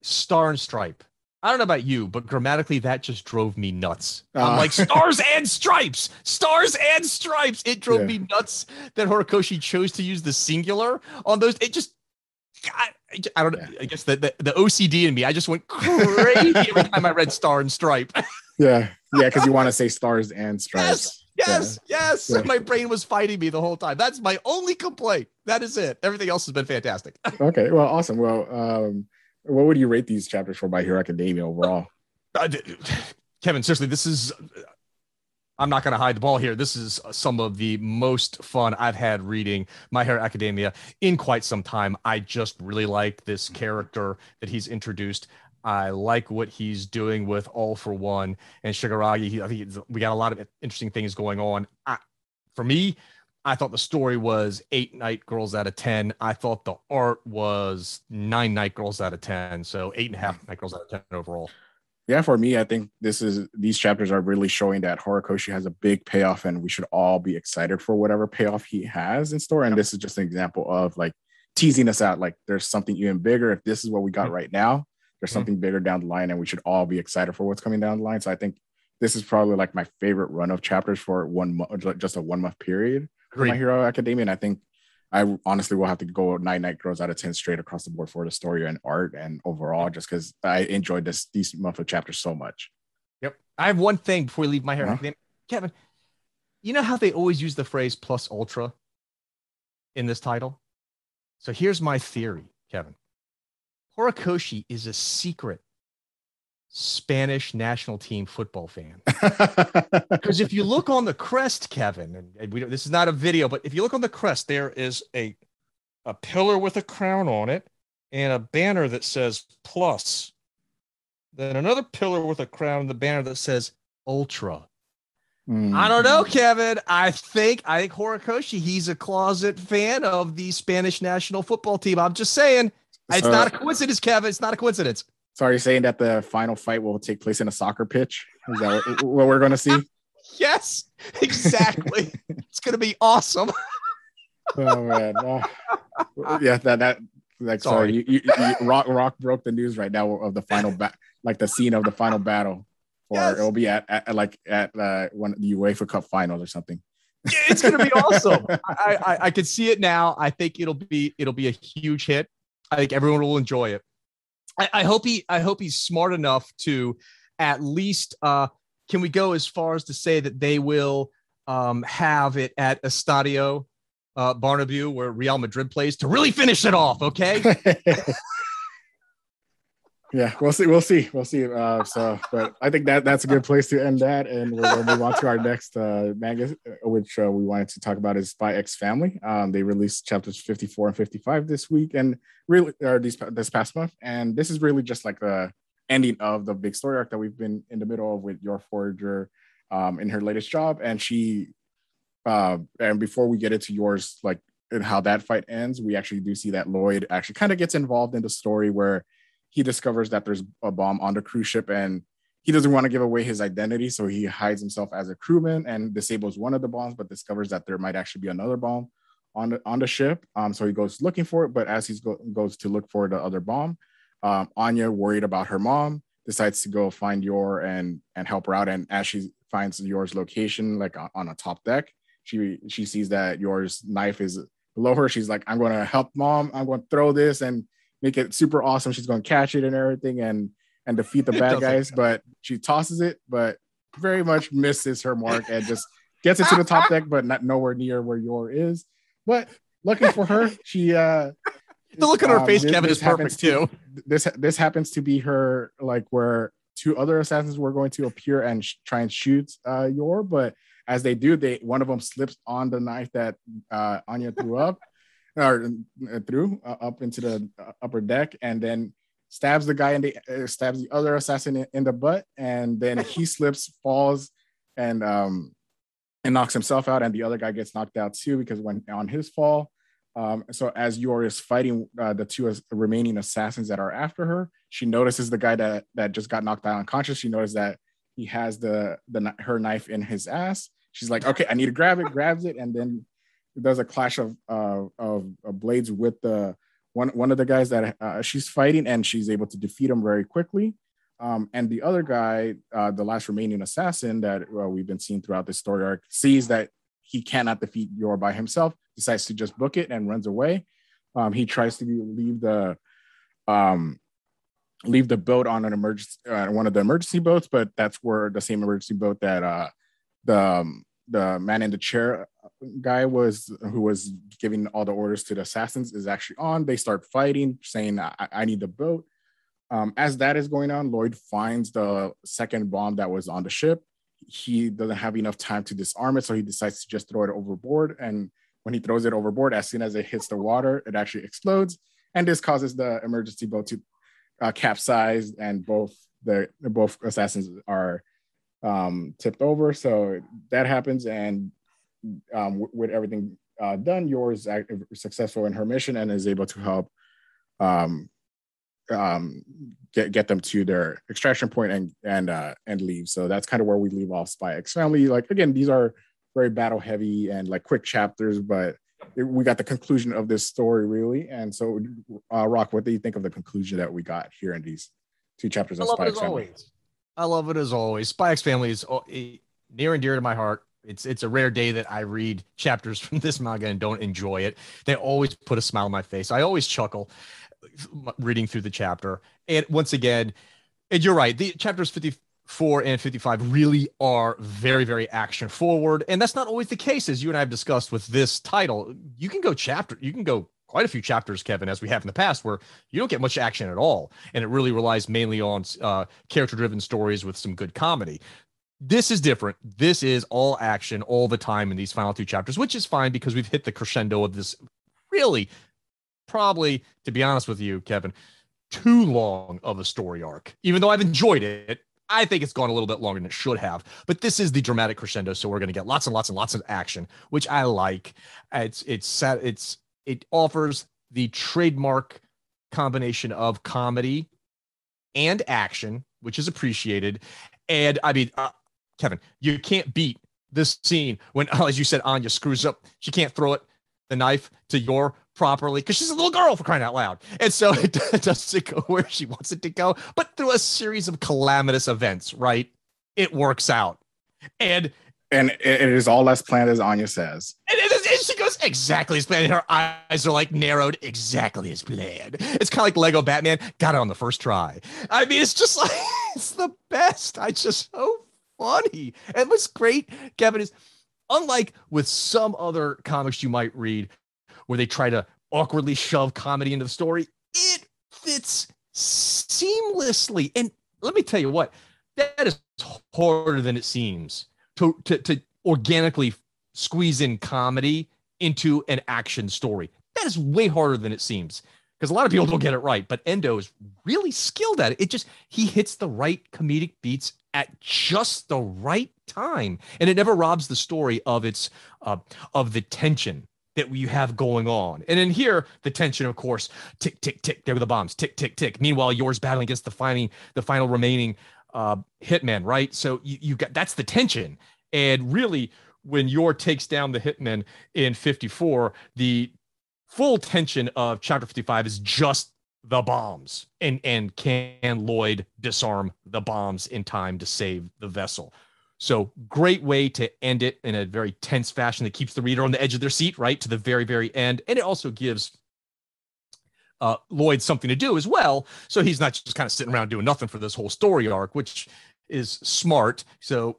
Star and Stripe. I don't know about you, but grammatically that just drove me nuts. I'm Uh. like stars and stripes, stars and stripes. It drove Yeah. me nuts that Horikoshi chose to use the singular on those. It just, I, I don't know. Yeah. I guess the, the the OCD in me, I just went crazy every time I read star and stripe. Yeah, yeah, because you want to say stars and stripes. Yes, yes, yes. Yeah. My brain was fighting me the whole time. That's my only complaint. That is it. Everything else has been fantastic. Okay, well, awesome. Well, um, what would you rate these chapters for My Hero Academia overall? Uh, Kevin, seriously, this is. I'm not going to hide the ball here. This is some of the most fun I've had reading My Hero Academia in quite some time. I just really like this character that he's introduced. I like what he's doing with All for One and Shigaraki. He, I think we got a lot of interesting things going on. I, for me, I thought the story was eight night girls out of 10. I thought the art was nine night girls out of 10. So eight and a half night girls out of 10 overall. Yeah, for me, I think this is these chapters are really showing that Horikoshi has a big payoff, and we should all be excited for whatever payoff he has in store. And Yep. this is just an example of like teasing us out, like there's something even bigger. If this is what we got Mhm. right now, there's Mhm. something bigger down the line, and we should all be excited for what's coming down the line. So I think this is probably like my favorite run of chapters for one month, just a one month period for My Hero Academia. And I think I honestly will have to go nine night girls out of 10 straight across the board for the story and art and overall, just because I enjoyed this these month of chapters so much. Yep. I have one thing before we leave My Hero. Uh-huh. Kevin, you know how they always use the phrase plus ultra in this title? So here's my theory, Kevin. Horikoshi is a secret Spanish national team football fan. Because if you look on the crest, Kevin, and- we don't, this is not a video, but if you look on the crest, there is a a pillar with a crown on it and a banner that says plus. Then another pillar with a crown and the banner that says ultra. Mm. I don't know, Kevin. I think I think Horikoshi, he's a closet fan of the Spanish national football team. I'm just saying. It's So- not a coincidence, Kevin. It's not a coincidence. So are you saying that the final fight will take place in a soccer pitch? Is that what, what we're going to see? Yes, exactly. it's gonna be awesome. Oh man, Oh. yeah, that that like sorry, Sorry. you, you, you, Rock Rock broke the news right now of the final bat, like the scene of the final battle, or Yes. it'll be at, at like at uh, one of the UEFA Cup finals or something. it's gonna be awesome. I, I I can see it now. I think it'll be it'll be a huge hit. I think everyone will enjoy it. I, I hope he I hope he's smart enough to at least uh can we go as far as to say that they will um have it at Estadio uh Bernabeu where Real Madrid plays to really finish it off, okay? yeah, we'll see. We'll see. We'll see. Uh, so, but I think that that's a good place to end that, and we're going to move on to our next uh, manga, uh, which uh, we wanted to talk about is Spy X Family. Um, they released chapters 54 and 55 this week, and really, or these this past month, and this is really just like the ending of the big story arc that we've been in the middle of with Yor Forger um, in her latest job, and she, uh, and before we get into Yor's, like and how that fight ends, we actually do see that Lloyd actually kind of gets involved in the story where he discovers that there's a bomb on the cruise ship and he doesn't want to give away his identity. So he hides himself as a crewman and disables one of the bombs, but discovers that there might actually be another bomb on the, on the ship. Um, so he goes looking for it. But as he go, goes to look for the other bomb, um, Anya, worried about her mom, decides to go find Yor and, and help her out. And as she finds Yor's location, like on, on a top deck, she, she sees that Yor's knife is below her. She's like, I'm going to help mom. I'm going to throw this. And make it super awesome. She's going to catch it and everything and and defeat the bad guys. But she tosses it, but very much misses her mark and just gets it to the top deck, but not nowhere near where Yor is. But lucky for her, she uh the look on her um, face, this, Kevin, this is perfect too. This this happens to be her like where two other assassins were going to appear and sh- try and shoot uh Yor, but as they do, they one of them slips on the knife that uh Anya threw up or uh, through uh, up into the uh, upper deck, and then stabs the guy in the uh, stabs the other assassin in, in, the butt, and then he slips, falls, and um and knocks himself out, and the other guy gets knocked out too because when on his fall. Um, so as Yor is fighting uh, the two remaining assassins that are after her, she notices the guy that that just got knocked out unconscious. She notices that he has the the her knife in his ass. She's like, okay, I need to grab it. Grabs it, and then there's a clash of uh, of, blades with the one one of the guys that uh, she's fighting, and she's able to defeat him very quickly. Um, and the other guy, uh, the last remaining assassin that uh, we've been seeing throughout the story arc, sees that he cannot defeat Yor by himself, decides to just book it and runs away. Um, he tries to leave the um, leave the boat on an emergency uh, one of the emergency boats, but that's where the same emergency boat that uh, the um, the man in the chair guy was who was giving all the orders to the assassins is actually on. They start fighting, saying, I, I need the boat. Um, as that is going on, Lloyd finds the second bomb that was on the ship. He doesn't have enough time to disarm it, so he decides to just throw it overboard. And when he throws it overboard, as soon as it hits the water, it actually explodes. And this causes the emergency boat to uh, capsize, and both the both assassins are um, tipped over. So that happens, and um, w- with everything uh, done, Yor's successful in her mission and is able to help um, um, get get them to their extraction point and and uh, and leave. So that's kind of where we leave off Spy X Family. Like again, these are very battle heavy and like quick chapters, but it, we got the conclusion of this story really. And so, uh, Rock, what do you think of the conclusion that we got here in these two chapters of Spy X Family? Always. I love it as always. Spy X Family is oh, near and dear to my heart it's it's a rare day that I read chapters from this manga and don't enjoy it. They always put a smile on my face. I always chuckle uh, reading through the chapter. And once again, and you're right, the chapters 54 and 55 really are very, very action forward. And that's not always the case, as you and I have discussed with this title. You can go chapter, you can go quite a few chapters, Kevin, as we have in the past, where you don't get much action at all. And it really relies mainly on uh, character driven stories with some good comedy this is different. This is all action all the time in these final two chapters, which is fine because we've hit the crescendo of this really, probably, to be honest with you, Kevin, too long of a story arc. Even though I've enjoyed it, I think it's gone a little bit longer than it should have. But this is the dramatic crescendo, so we're going to get lots and lots and lots of action, which I like. It's it's set. It's it offers the trademark combination of comedy and action, which is appreciated. And I mean, uh, Kevin, you can't beat this scene when, as you said, Anya screws up. She can't throw it, the knife to Yor properly because she's a little girl for crying out loud. And so it doesn't go where she wants it to go, but through a series of calamitous events, right? It works out. And and it is all as planned as Anya says. And, and she exactly as planned. Her eyes are like narrowed exactly as planned. It's kind of like Lego Batman. Got it on the first try. I mean, it's just like it's the best. I just so funny. And what's great, Kevin, is unlike with some other comics you might read where they try to awkwardly shove comedy into the story, it fits seamlessly. And let me tell you what, that is harder than it seems to, to, to organically squeeze in comedy into an action story. That is way harder than it seems because a lot of people don't get it right. But Endo is really skilled at it. It just, he hits the right comedic beats at just the right time. And it never robs the story of its, uh, of the tension that you have going on. And in here, the tension, of course, tick, tick, tick, there were the bombs, tick, tick, tick. Meanwhile, Yor's battling against the final, the final remaining uh, hitman, right? So you, you got that's the tension. And really, when Yor takes down the hitman in 54, the full tension of chapter 55 is just the bombs and and can Lloyd disarm the bombs in time to save the vessel. So great way to end it in a very tense fashion that keeps the reader on the edge of their seat, right, to the very, very end. And it also gives uh, Lloyd something to do as well. So he's not just kind of sitting around doing nothing for this whole story arc, which is smart. So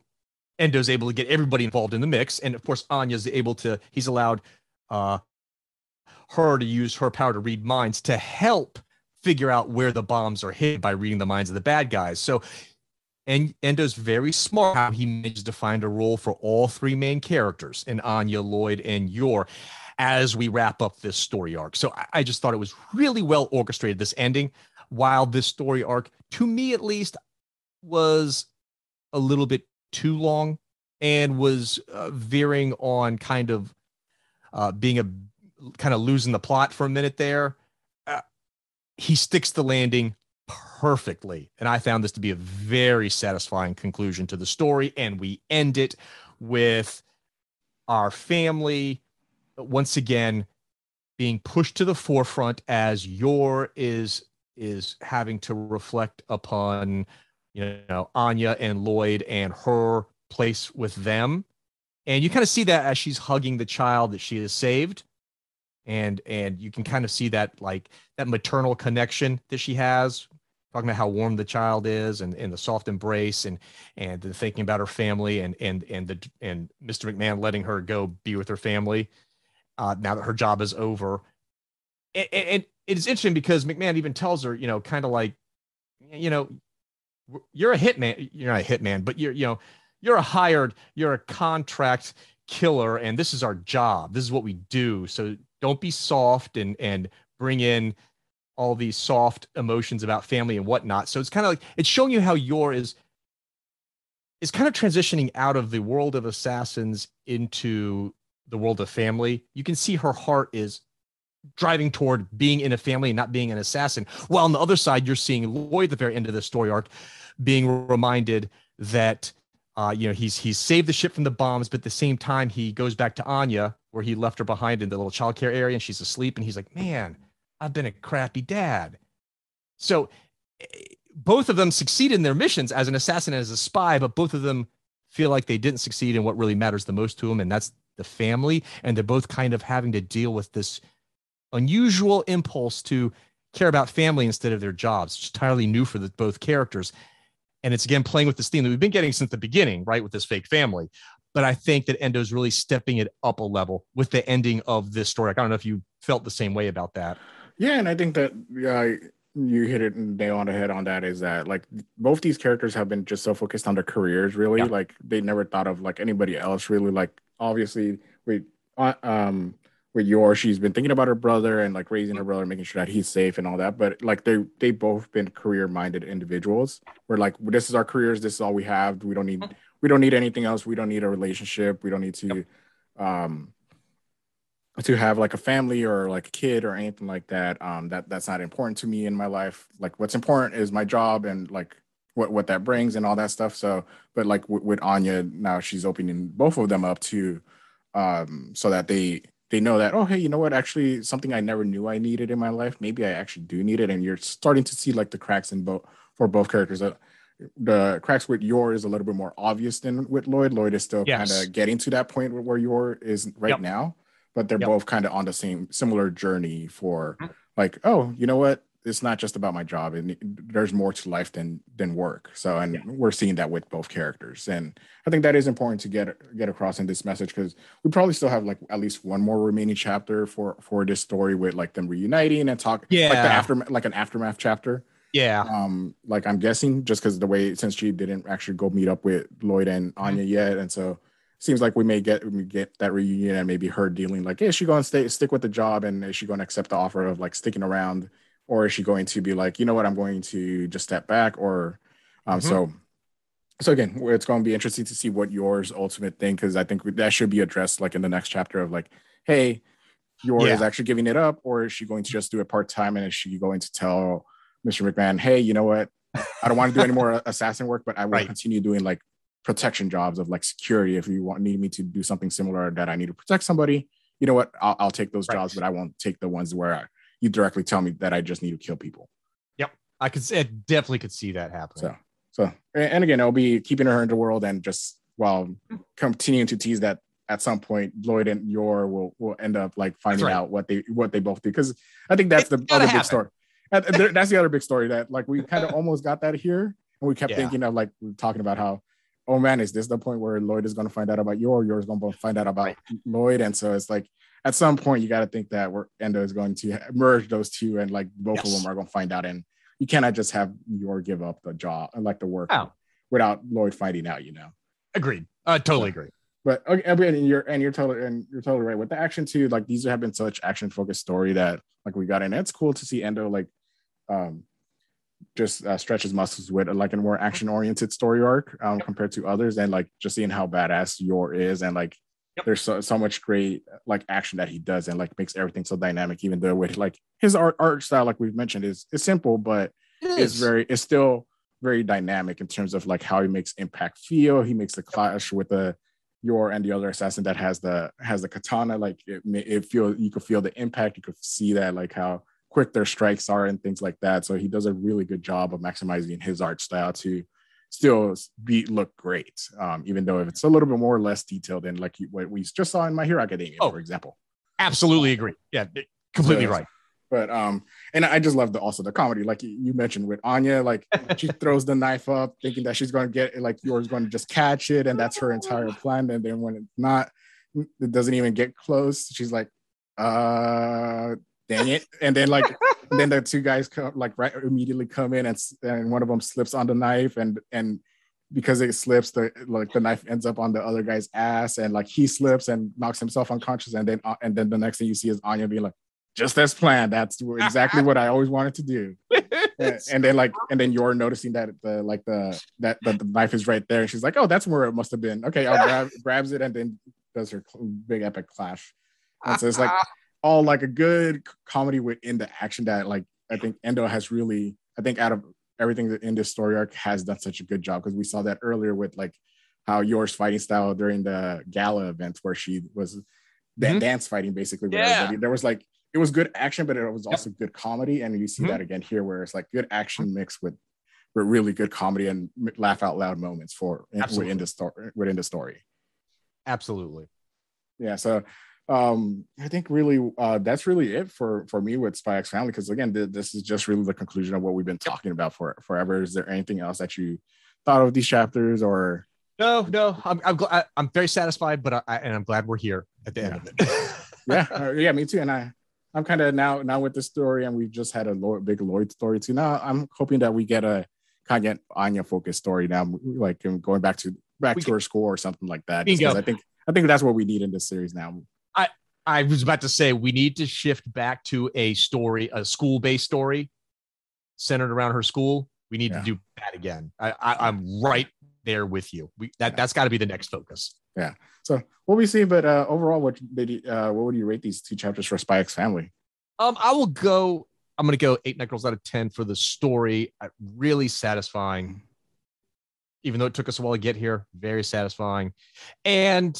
Endo's able to get everybody involved in the mix. And of course, Anya's able to, he's allowed uh, her to use her power to read minds to help figure out where the bombs are hid by reading the minds of the bad guys. So and Endo's very smart how he manages to find a role for all three main characters in Anya, Lloyd, and Yor as we wrap up this story arc. So I, I just thought it was really well orchestrated, this ending, while this story arc, to me at least, was a little bit too long and was uh, veering on kind of uh, being a kind of losing the plot for a minute there. Uh, he sticks the landing perfectly. And I found this to be a very satisfying conclusion to the story. And we end it with our family once again being pushed to the forefront as Yor is is having to reflect upon you know Anya and Lloyd and her place with them. And you kind of see that as she's hugging the child that she has saved. And and you can kind of see that like that maternal connection that she has talking about how warm the child is and, and the soft embrace and and the thinking about her family and and and the and Mr. McMahon letting her go be with her family uh, now that her job is over. And, and it's interesting because McMahon even tells her, you know, kind of like, you know, you're a hitman. You're not a hitman, but you're you know you're a hired, you're a contract killer, and this is our job. This is what we do. So don't be soft and and bring in all these soft emotions about family and whatnot. So it's kind of like it's showing you how Yor is is kind of transitioning out of the world of assassins into the world of family. You can see her heart is driving toward being in a family and not being an assassin. While on the other side, you're seeing Lloyd at the very end of the story arc being reminded that uh, you know he's he's saved the ship from the bombs, but at the same time he goes back to Anya where he left her behind in the little childcare area and she's asleep and he's like, man, I've been a crappy dad. So eh, both of them succeed in their missions as an assassin and as a spy, but both of them feel like they didn't succeed in what really matters the most to them, and that's the family. And they're both kind of having to deal with this unusual impulse to care about family instead of their jobs. It's entirely new for the, both characters. And it's again playing with this theme that we've been getting since the beginning, right? With this fake family. But I think that Endo's really stepping it up a level with the ending of this story. I don't know if you felt the same way about that. Yeah, and I think that yeah, you hit it nail on the head on that. Is that like both these characters have been just so focused on their careers, really. Yeah. Like they never thought of like anybody else, really. Like obviously, we uh, um with Yor, she's been thinking about her brother and like raising her brother, making sure that he's safe and all that. But like they they both been career minded individuals. We're like, this is our careers. This is all we have. We don't need we don't need anything else. We don't need a relationship. We don't need to. Um, to have like a family or like a kid or anything like that um that that's not important to me in my life like what's important is my job and like what what that brings and all that stuff so but like w- with anya now she's opening both of them up to um so that they they know that oh hey you know what actually something i never knew i needed in my life maybe i actually do need it and you're starting to see like the cracks in both for both characters uh, the cracks with Yor is a little bit more obvious than with Lloyd. Lloyd is still yes. kind of getting to that point where Yor is right yep. now but they're Yep. both kind of on the same similar journey for Mhm. like, oh, you know what? It's not just about my job, and there's more to life than than work. So, and Yeah. we're seeing that with both characters, and I think that is important to get get across in this message because we probably still have like at least one more remaining chapter for for this story with like them reuniting and talk, like the Yeah. aftermath, like an aftermath chapter. Yeah. Um, like I'm guessing just because the way since she didn't actually go meet up with Lloyd and Mm-hmm. Anya yet, and so seems like we may get we get that reunion and maybe her dealing like, is she going to stay stick with the job and is she going to accept the offer of like sticking around, or is she going to be like, you know what, I'm going to just step back, or um, Mhm. so. So again, it's going to be interesting to see what Yor's ultimate thing because I think that should be addressed like in the next chapter of like, hey, Yor's Yeah. is actually giving it up, or is she going to just do it part time and is she going to tell Mr. McMahon, hey, you know what? I don't want to do any more assassin work, but I will Right. continue doing like protection jobs of like security. If you want need me to do something similar that I need to protect somebody, you know what? I'll, I'll take those Right. jobs, but I won't take the ones where I, you directly tell me that I just need to kill people. Yep, I could I definitely could see that happening. So, so, and again, I'll be keeping her in the world and just while continuing to tease that at some point, Lloyd and Yor will will end up like finding right. out what they what they both do because I think that's It's the other big story. That's the other big story that like we kind of almost got that here, and we kept Yeah. thinking of like we were talking about how, oh man, is this the point where Lloyd is going to find out about Yor, Yor's going to find out about Right. Lloyd, and so it's like at some point you got to think that we're Endo is going to merge those two, and like both of them are going to find out, and you cannot just have Yor give up the job, like the work, Oh. without Lloyd finding out, you know. Agreed. I totally agree. But okay, and you're and you're totally and you're totally right with the action too. Like these have been such action focused story that like we got in. It's cool to see Endo like um just uh, stretch his muscles with like a more action oriented story arc um compared to others and like just seeing how badass Yor is and like Yep. there's so, so much great uh, like action that he does and like makes everything so dynamic even though with like his art art style like we've mentioned is is simple but It it's is. very it's still very dynamic in terms of like how he makes impact feel. He makes the clash with the Yor and the other assassin that has the has the katana like it, it feel you could feel the impact. You could see that like how quick their strikes are and things like that. So he does a really good job of maximizing his art style to still be look great um even though if it's a little bit more or less detailed than like you, what we just saw in my hero academia Oh. for example Absolutely agree. Yeah, completely Yeah. right. but um and i just love the also the comedy like you, you mentioned with anya like she throws the knife up thinking that she's going to get it like Yor's going to just catch it and that's her entire plan and then when it's not it doesn't even get close she's like uh dang it and then like then the two guys come like right immediately come in and, and one of them slips on the knife and and because it slips the like the knife ends up on the other guy's ass and like he slips and knocks himself unconscious and then uh, and then the next thing you see is anya being like just as planned. That's exactly what i always wanted to do. And, and then like and then you're noticing that the like the that, that the knife is right there and she's like oh that's where it must have been. Okay i'll grab grabs it and then does her big epic clash. And so it's like all like a good comedy within the action that like i think endo has really i think out of everything that in this story arc has done such a good job because we saw that earlier with like how Yor's fighting style during the gala event where she was that Mhm. dance fighting basically Yeah. there was like it was good action but it was also good comedy and you see Mhm. that again here where it's like good action mixed with with really good comedy and laugh out loud moments for Absolutely. within the story within the story Absolutely. yeah so um i think really uh that's really it for for me with spy x family because again th- this is just really the conclusion of what we've been talking about for forever. Is there anything else that you thought of these chapters or? No, no, I'm I'm, gl- I'm very satisfied, but I, I and I'm glad we're here at the end of it. yeah. Uh, yeah me too. And i i'm kind of now now with the story and we've just had a Lloyd, big lloyd story too. Now i'm hoping that we get a kind of anya focused story now like um, going back to back We to can- her school or something like that just 'cause Bingo. i think i think that's what we need in this series now I was about to say we need to shift back to a story, a school-based story centered around her school. We need Yeah. to do that again. I, I, I'm right there with you. We that Yeah. that's got to be the next focus. Yeah. So what we see but uh overall what uh what would you rate these two chapters for spy x family Um, I will go. I'm going to go eight nickels out of ten for the story. Uh, Really satisfying, even though it took us a while to get here. Very satisfying, and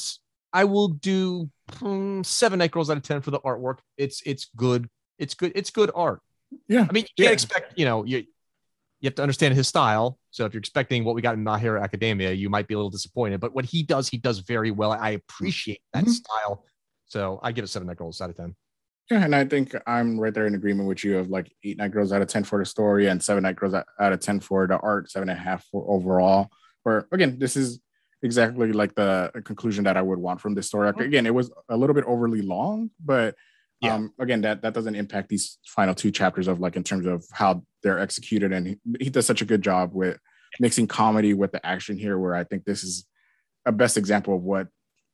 I will do hmm, seven nickels out of ten for the artwork. It's it's good. It's good. It's good art. yeah I mean, you can't Yeah. expect. You know, you you have to understand his style. So if you're expecting what we got in My Hero Academia, you might be a little disappointed. But what he does, he does very well. I appreciate that Mhm. style So I give it seven night girls out of 10. Yeah, and I think I'm right there in agreement with you of like eight night girls out of 10 for the story and seven night girls out of 10 for the art, seven and a half for overall. Where again, this is exactly like the conclusion that I would want from this story. Again, it was a little bit overly long, but yeah. um, again, that that doesn't impact these final two chapters of like in terms of how they're executed. And he, he does such a good job with mixing comedy with the action here, where I think this is a best example of what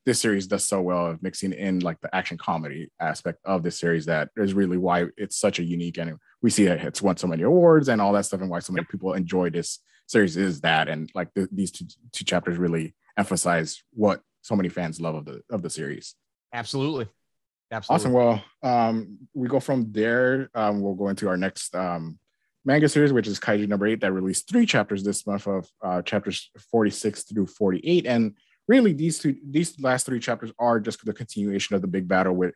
this series does so well of mixing in like the action comedy aspect of this series that is really why it's such a unique and we see that it's won so many awards and all that stuff and why so many people enjoy this series is that and like the, these two, two chapters really emphasize what so many fans love of the of the series. Absolutely. Absolutely. Awesome. Well um we go from there um we'll go into our next um manga series which is kaiju number eight that released three chapters this month of uh chapters 46 through 48 and really these two these last three chapters are just the continuation of the big battle with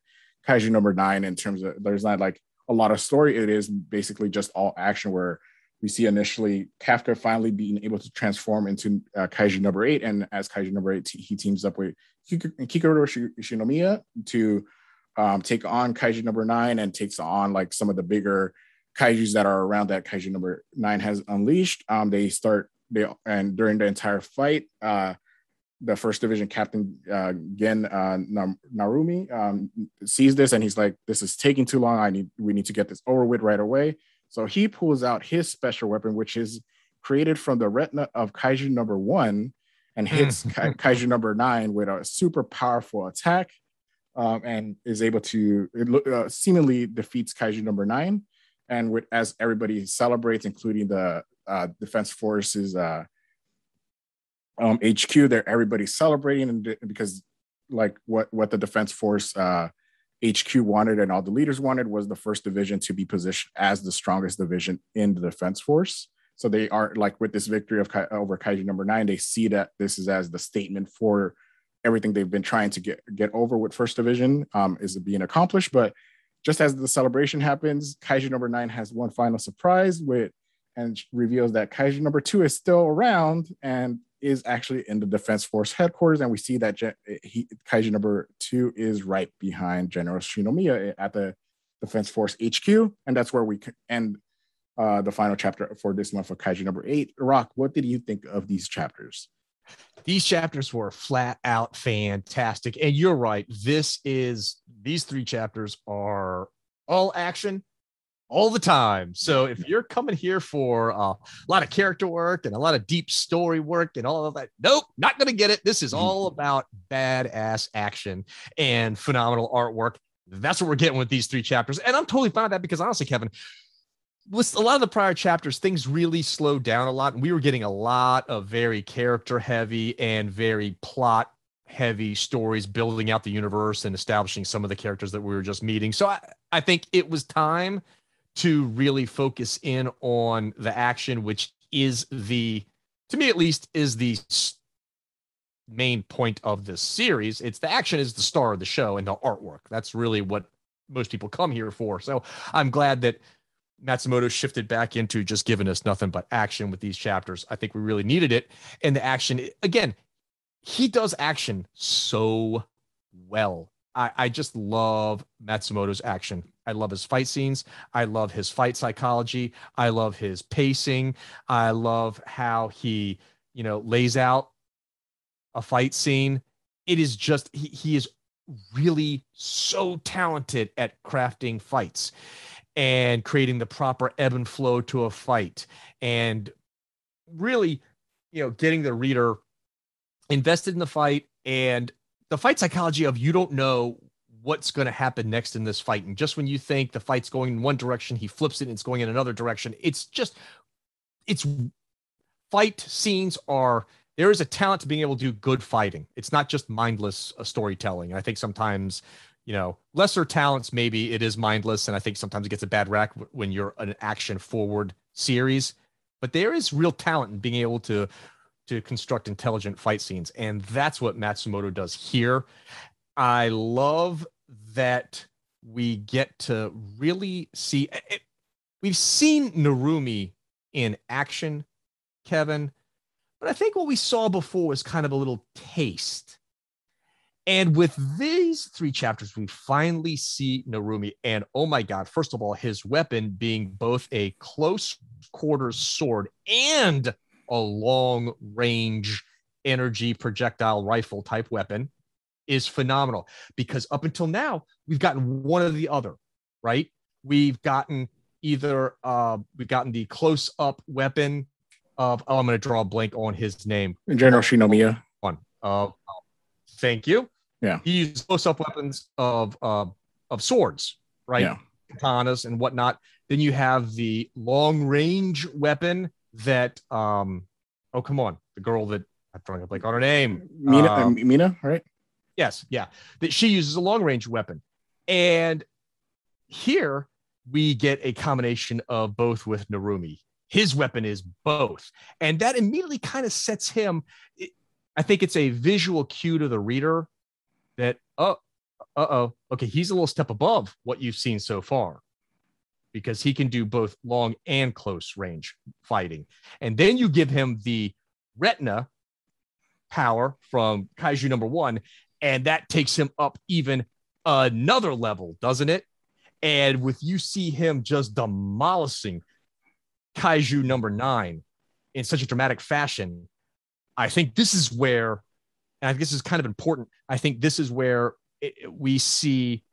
kaiju number nine in terms of there's not like a lot of story. It is basically just all action where we see initially Kafka finally being able to transform into uh, Kaiju number eight, and as Kaiju number eight, he teams up with Kikoru Shinomiya to um, take on Kaiju number nine and takes on like some of the bigger Kaiju's that are around that Kaiju number nine has unleashed. Um, they start they and during the entire fight, uh, the first division captain uh, Gen uh, Narumi um, sees this and he's like, "This is taking too long. I need we need to get this over with right away." So he pulls out his special weapon, which is created from the retina of Kaiju number one, and hits Ka- Kaiju number nine with a super powerful attack, um, and is able to uh, seemingly defeats Kaiju number nine. And with as everybody celebrates, including the uh, Defense Forces uh, um, HQ, there everybody's celebrating, and because like what what the Defense Force uh, HQ wanted and all the leaders wanted was the first division to be positioned as the strongest division in the defense force. So they are like with this victory of over Kaiju number nine, they see that this is as the statement for everything they've been trying to get get over with first division um, is being accomplished. But just as the celebration happens, Kaiju number nine has one final surprise with and reveals that Kaiju number two is still around and is actually in the Defense Force headquarters, and we see that he, Kaiju number two is right behind General Shinomiya at the Defense Force HQ, and that's where we end uh, the final chapter for this month of Kaiju number eight. Rock, what did you think of these chapters? These chapters were flat out fantastic, and you're right. This is these three chapters are all action all the time. So if you're coming here for uh, a lot of character work and a lot of deep story work and all of that, nope, not going to get it. This is all about badass action and phenomenal artwork. That's what we're getting with these three chapters. And I'm totally fine with that because honestly, Kevin, with a lot of the prior chapters, things really slowed down a lot. And we were getting a lot of very character heavy and very plot heavy stories building out the universe and establishing some of the characters that we were just meeting. So I, I think it was time to really focus in on the action, which is the, to me at least, is the main point of this series. It's the action is the star of the show and the artwork. That's really what most people come here for. So I'm glad that Matsumoto shifted back into just giving us nothing but action with these chapters. I think we really needed it. And the action, again, he does action so well. I, I just love Matsumoto's action. I love his fight scenes. I love his fight psychology. I love his pacing. I love how he, you know, lays out a fight scene. It is just he, he is really so talented at crafting fights and creating the proper ebb and flow to a fight and really, you know, getting the reader invested in the fight and the fight psychology of you don't know what's going to happen next in this fight. And just when you think the fight's going in one direction, he flips it and it's going in another direction. It's just, it's fight scenes are, there is a talent to being able to do good fighting. It's not just mindless uh, storytelling. I think sometimes, you know, lesser talents, maybe it is mindless. And I think sometimes it gets a bad rap when you're an action forward series. But there is real talent in being able to to construct intelligent fight scenes. And that's what Matsumoto does here. I love that we get to really see it, eh, eh, we've seen Narumi in action, Kevin, but I think what we saw before was kind of a little taste. And with these three chapters, we finally see Narumi. And oh my God, first of all, his weapon being both a close quarters sword and a long range energy projectile rifle type weapon is phenomenal because up until now, we've gotten one or the other, right? We've gotten either, uh, we've gotten the close up weapon of, oh, I'm going to draw a blank on his name. General Shinomiya. One. Uh, thank you yeah. He used close up weapons of uh, of swords, right? Yeah. Katanas and whatnot. Then you have the long range weapon that um oh come on, the girl that I'm drawing a blank on her name. Mina um, Mina, right? Yes, yeah. That she uses a long range weapon. And here we get a combination of both with Narumi. His weapon is both. And that immediately kind of sets him. I think it's a visual cue to the reader that oh uh-oh okay he's a little step above what you've seen so far because he can do both long and close range fighting and then you give him the retina power from kaiju number one and that takes him up even another level doesn't it and with you see him just demolishing kaiju number nine in such a dramatic fashion i think this is where and I think this is kind of important. I think this is where it, we see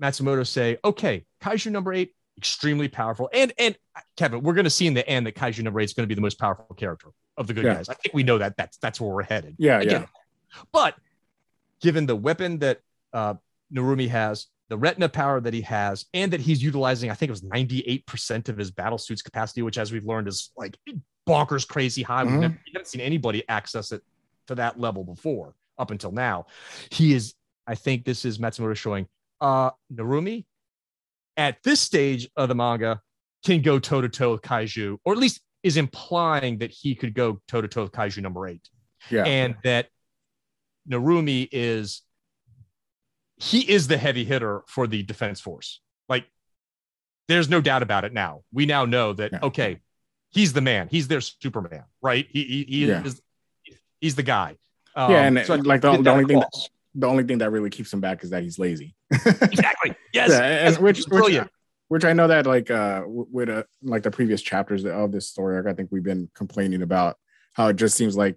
Matsumoto say, okay, Kaiju number eight, extremely powerful. And and Kevin, we're going to see in the end that Kaiju number eight is going to be the most powerful character of the good yeah. guys. I think we know that that's that's where we're headed. Yeah, Again, yeah. But given the weapon that uh, Narumi has, the retina power that he has, and that he's utilizing, I think it was 98% of his battle suit's capacity, which as we've learned is like bonkers crazy high. Mm-hmm. We've never, we haven't seen anybody access it to that level before up until now. He is, I think this is Matsumoto showing uh Narumi at this stage of the manga can go toe to toe with Kaiju, or at least is implying that he could go toe to toe with Kaiju number eight. Yeah. And that Narumi is he is the heavy hitter for the defense force. Like there's no doubt about it now. We now know that yeah. okay, he's the man. He's their Superman, right? He he, he yeah. is he's the guy. Um, yeah, and so like the, the only thing that, the only thing that really keeps him back is that he's lazy. exactly. Yes. Yeah, and which, which which I know that like uh with uh, like the previous chapters of this story, like I think we've been complaining about how it just seems like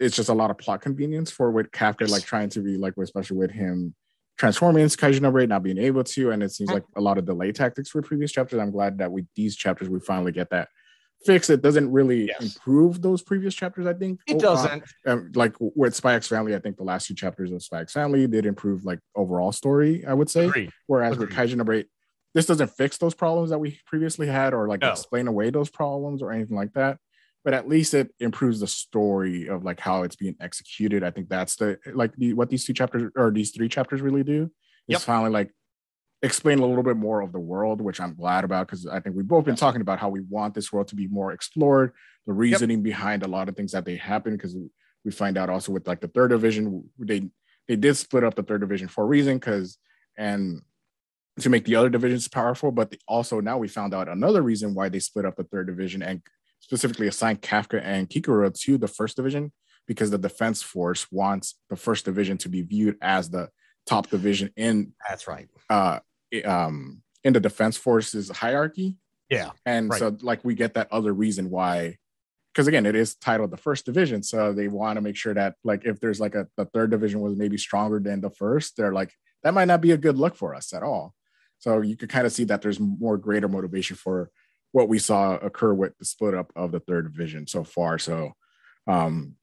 it's just a lot of plot convenience for with Kafka like trying to be like especially with him transforming into Kaiju number eight, not being able to, and it seems like a lot of delay tactics for previous chapters. I'm glad that with these chapters we finally get that fix it doesn't really yes. improve those previous chapters. I think it doesn't. Um, like with Spy X Family, I think the last two chapters of Spy X Family did improve like overall story. I would say. Agreed. Whereas Agreed. with Kaiju number eight, this doesn't fix those problems that we previously had, or like no. explain away those problems or anything like that. But at least it improves the story of like how it's being executed. I think that's the like the, what these two chapters or these three chapters really do. Is yep. finally like explain a little bit more of the world, which I'm glad about because I think we've both been talking about how we want this world to be more explored, the reasoning yep. behind a lot of things that they happen. Because we find out also with like the third division, they they did split up the third division for a reason, because and to make the other divisions powerful, but also now we found out another reason why they split up the third division and specifically assigned Kafka and Kikoru to the first division because the defense force wants the first division to be viewed as the top division in that's right uh um in the defense forces hierarchy. Yeah. And right. so like we get that other reason why because again it is titled the first division so they want to make sure that like if there's like a the third division was maybe stronger than the first they're like that might not be a good look for us at all so you could kind of see that there's more greater motivation for what we saw occur with the split up of the third division so far. So um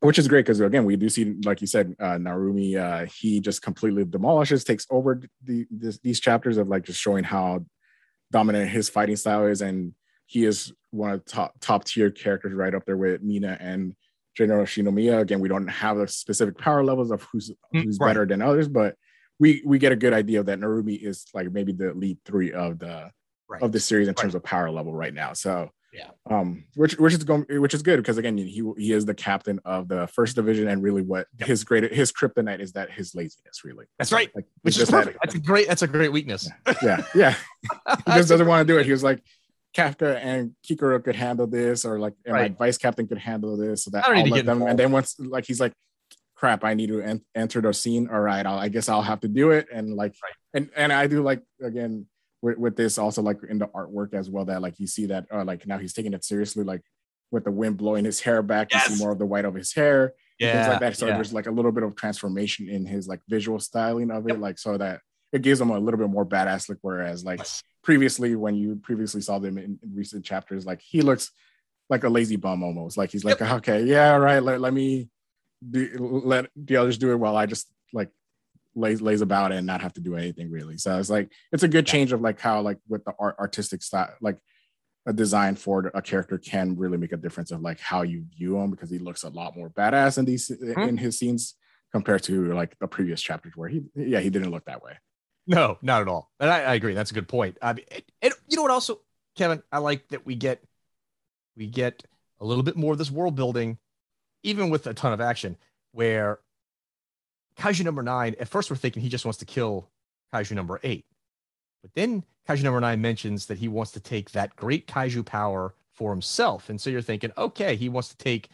which is great because again we do see like you said uh, narumi uh, he just completely demolishes takes over the this, these chapters of like just showing how dominant his fighting style is. And he is one of the top top tier characters right up there with mina and general shinomiya. Again we don't have the specific power levels of who's mm, who's right. better than others but we we get a good idea that narumi is like maybe the lead three of the right. of the series in terms right. of power level right now so yeah. Um, which which is going which is good because again he he is the captain of the first division and really what yep. his great his kryptonite is that his laziness really. That's right. Like, which is perfect. That's a great that's a great weakness. Yeah, yeah. he just doesn't want to do it. He was like Kafka and Kikoru could handle this, or like right. my vice captain could handle this, so that all of them. And then once like he's like, crap, I need to en- enter the scene. All right, I'll, I guess I'll have to do it. And like, right. and and I do like again with, with this also like in the artwork as well that like you see that uh, like now he's taking it seriously like with the wind blowing his hair back yes. you see more of the white of his hair yeah things like that so yeah. there's like a little bit of transformation in his like visual styling of it yep. like so that it gives him a little bit more badass look whereas like yes. previously when you previously saw them in, in, recent chapters like he looks like a lazy bum almost like he's like yep. okay yeah right let, let me do, let the others do it while i just like lays lays about and not have to do anything really. So it's like it's a good change of like how like with the art artistic style like a design for a character can really make a difference of like how you view him because he looks a lot more badass in these mm-hmm. in his scenes compared to like the previous chapters where he yeah he didn't look that way. No, not at all. And I, I agree. That's a good point. I mean, it, it, you know what? Also, Kevin, I like that we get we get a little bit more of this world building, even with a ton of action, where Kaiju number nine, at first we're thinking he just wants to kill Kaiju number eight. But then Kaiju number nine mentions that he wants to take that great Kaiju power for himself. And so you're thinking, okay, he wants to take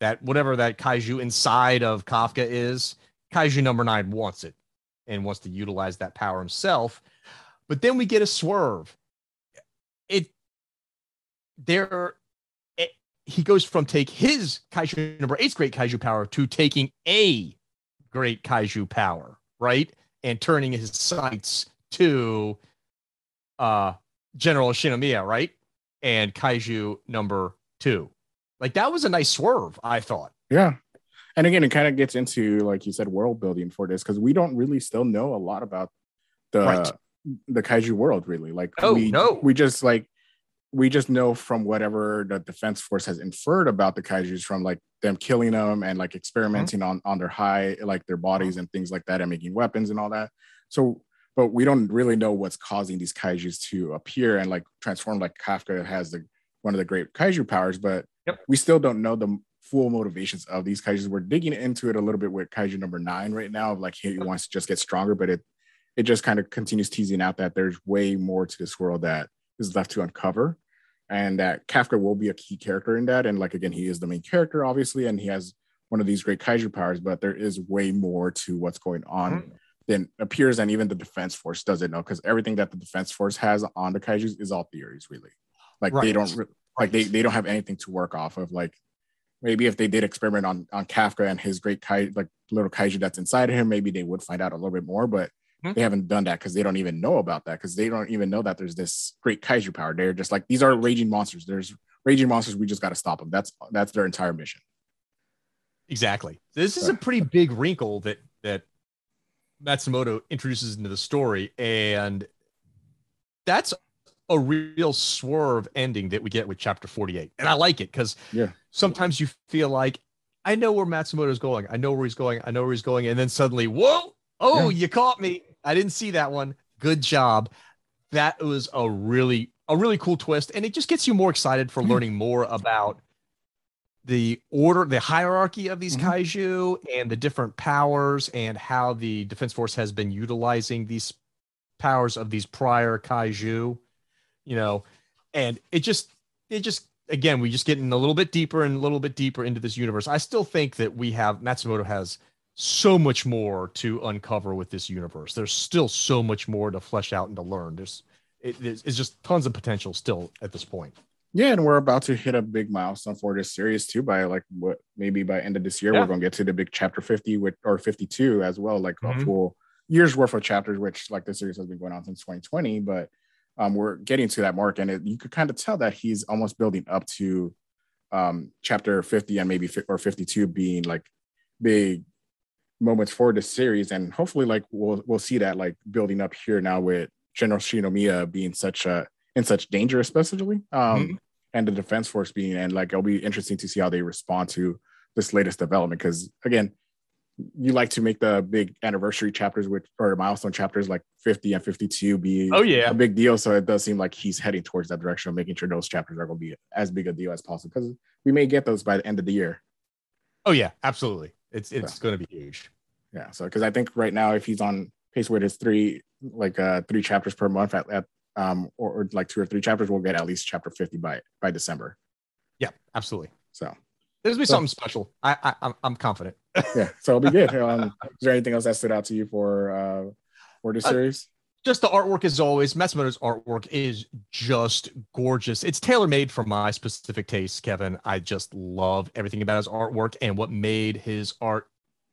that, whatever that Kaiju inside of Kafka is. Kaiju number nine wants it and wants to utilize that power himself. But then we get a swerve. It, there, it, he goes from take his Kaiju number eight's great Kaiju power to taking a great kaiju power, right? And turning his sights to uh General Shinomiya, right? And kaiju number two. Like that was a nice swerve, I thought. Yeah. And again, it kind of gets into, like you said, world building for this because we don't really still know a lot about the right. the kaiju world, really. Like oh, we no. we just like we just know from whatever the defense force has inferred about the kaijus from like them killing them and like experimenting mm-hmm. on on their high like their bodies and things like that and making weapons and all that. So but we don't really know what's causing these kaijus to appear and like transform like kafka has the one of the great kaiju powers but yep. we still don't know the full motivations of these kaijus. We're digging into it a little bit with kaiju number nine right now of like he wants to just get stronger but it it just kind of continues teasing out that there's way more to this world that is left to uncover and that Kafka will be a key character in that. And like again, he is the main character, obviously, and he has one of these great kaiju powers, but there is way more to what's going on mm-hmm. than appears, and even the defense force doesn't know because everything that the defense force has on the kaiju is all theories, really. Like right. they don't like they they don't have anything to work off of. Like maybe if they did experiment on on Kafka and his great kaiju, like little kaiju that's inside of him, maybe they would find out a little bit more. But Mm-hmm. They haven't done that because they don't even know about that because they don't even know that there's this great kaiju power. They're just like these are raging monsters. There's raging monsters. We just got to stop them. That's that's their entire mission. Exactly. This is a pretty big wrinkle that that Matsumoto introduces into the story, and that's a real swerve ending that we get with chapter 48. And I like it because yeah. sometimes you feel like I know where Matsumoto's going. I know where he's going. I know where he's going. And then suddenly, whoa, oh, yeah. you caught me. I didn't see that one. Good job. That was a really a really cool twist, and it just gets you more excited for mm-hmm. learning more about the order, the hierarchy of these mm-hmm. kaiju, and the different powers, and how the Defense Force has been utilizing these powers of these prior kaiju. You know, and it just it just again we just getting a little bit deeper and a little bit deeper into this universe. I still think that we have Matsumoto has so much more to uncover with this universe. There's still so much more to flesh out and to learn. There's it, it's just tons of potential still at this point. Yeah, and we're about to hit a big milestone for this series too. By like what maybe by end of this year, yeah. we're gonna get to the big chapter 50 with or 52 as well, like mm-hmm. a full year's worth of chapters, which like the series has been going on since 2020. But um, we're getting to that mark, and it, you could kind of tell that he's almost building up to um, chapter 50 and maybe or 52 being like big moments for the series, and hopefully, like we'll we'll see that like building up here now with General Shinomiya being such a in such danger, especially, um, mm-hmm. and the Defense Force being, and like it'll be interesting to see how they respond to this latest development. Because again, you like to make the big anniversary chapters with or milestone chapters like 50 and 52 be oh yeah a big deal so it does seem like he's heading towards that direction of making sure those chapters are going to be as big a deal as possible because we may get those by the end of the year oh yeah absolutely it's it's going to be huge. Yeah. So because I think right now if he's on pace with his three like uh three chapters per month at, at um or, or like two or three chapters, we'll get at least chapter fifty by by December. Yeah, absolutely. So There's be so, something special. I, I I'm, I'm confident. yeah, so it'll be good. Um, is there anything else that stood out to you for uh for this uh, series? Just the artwork as always. Matsumoto's artwork is just gorgeous. It's tailor made for my specific taste, Kevin. I just love everything about his artwork and what made his art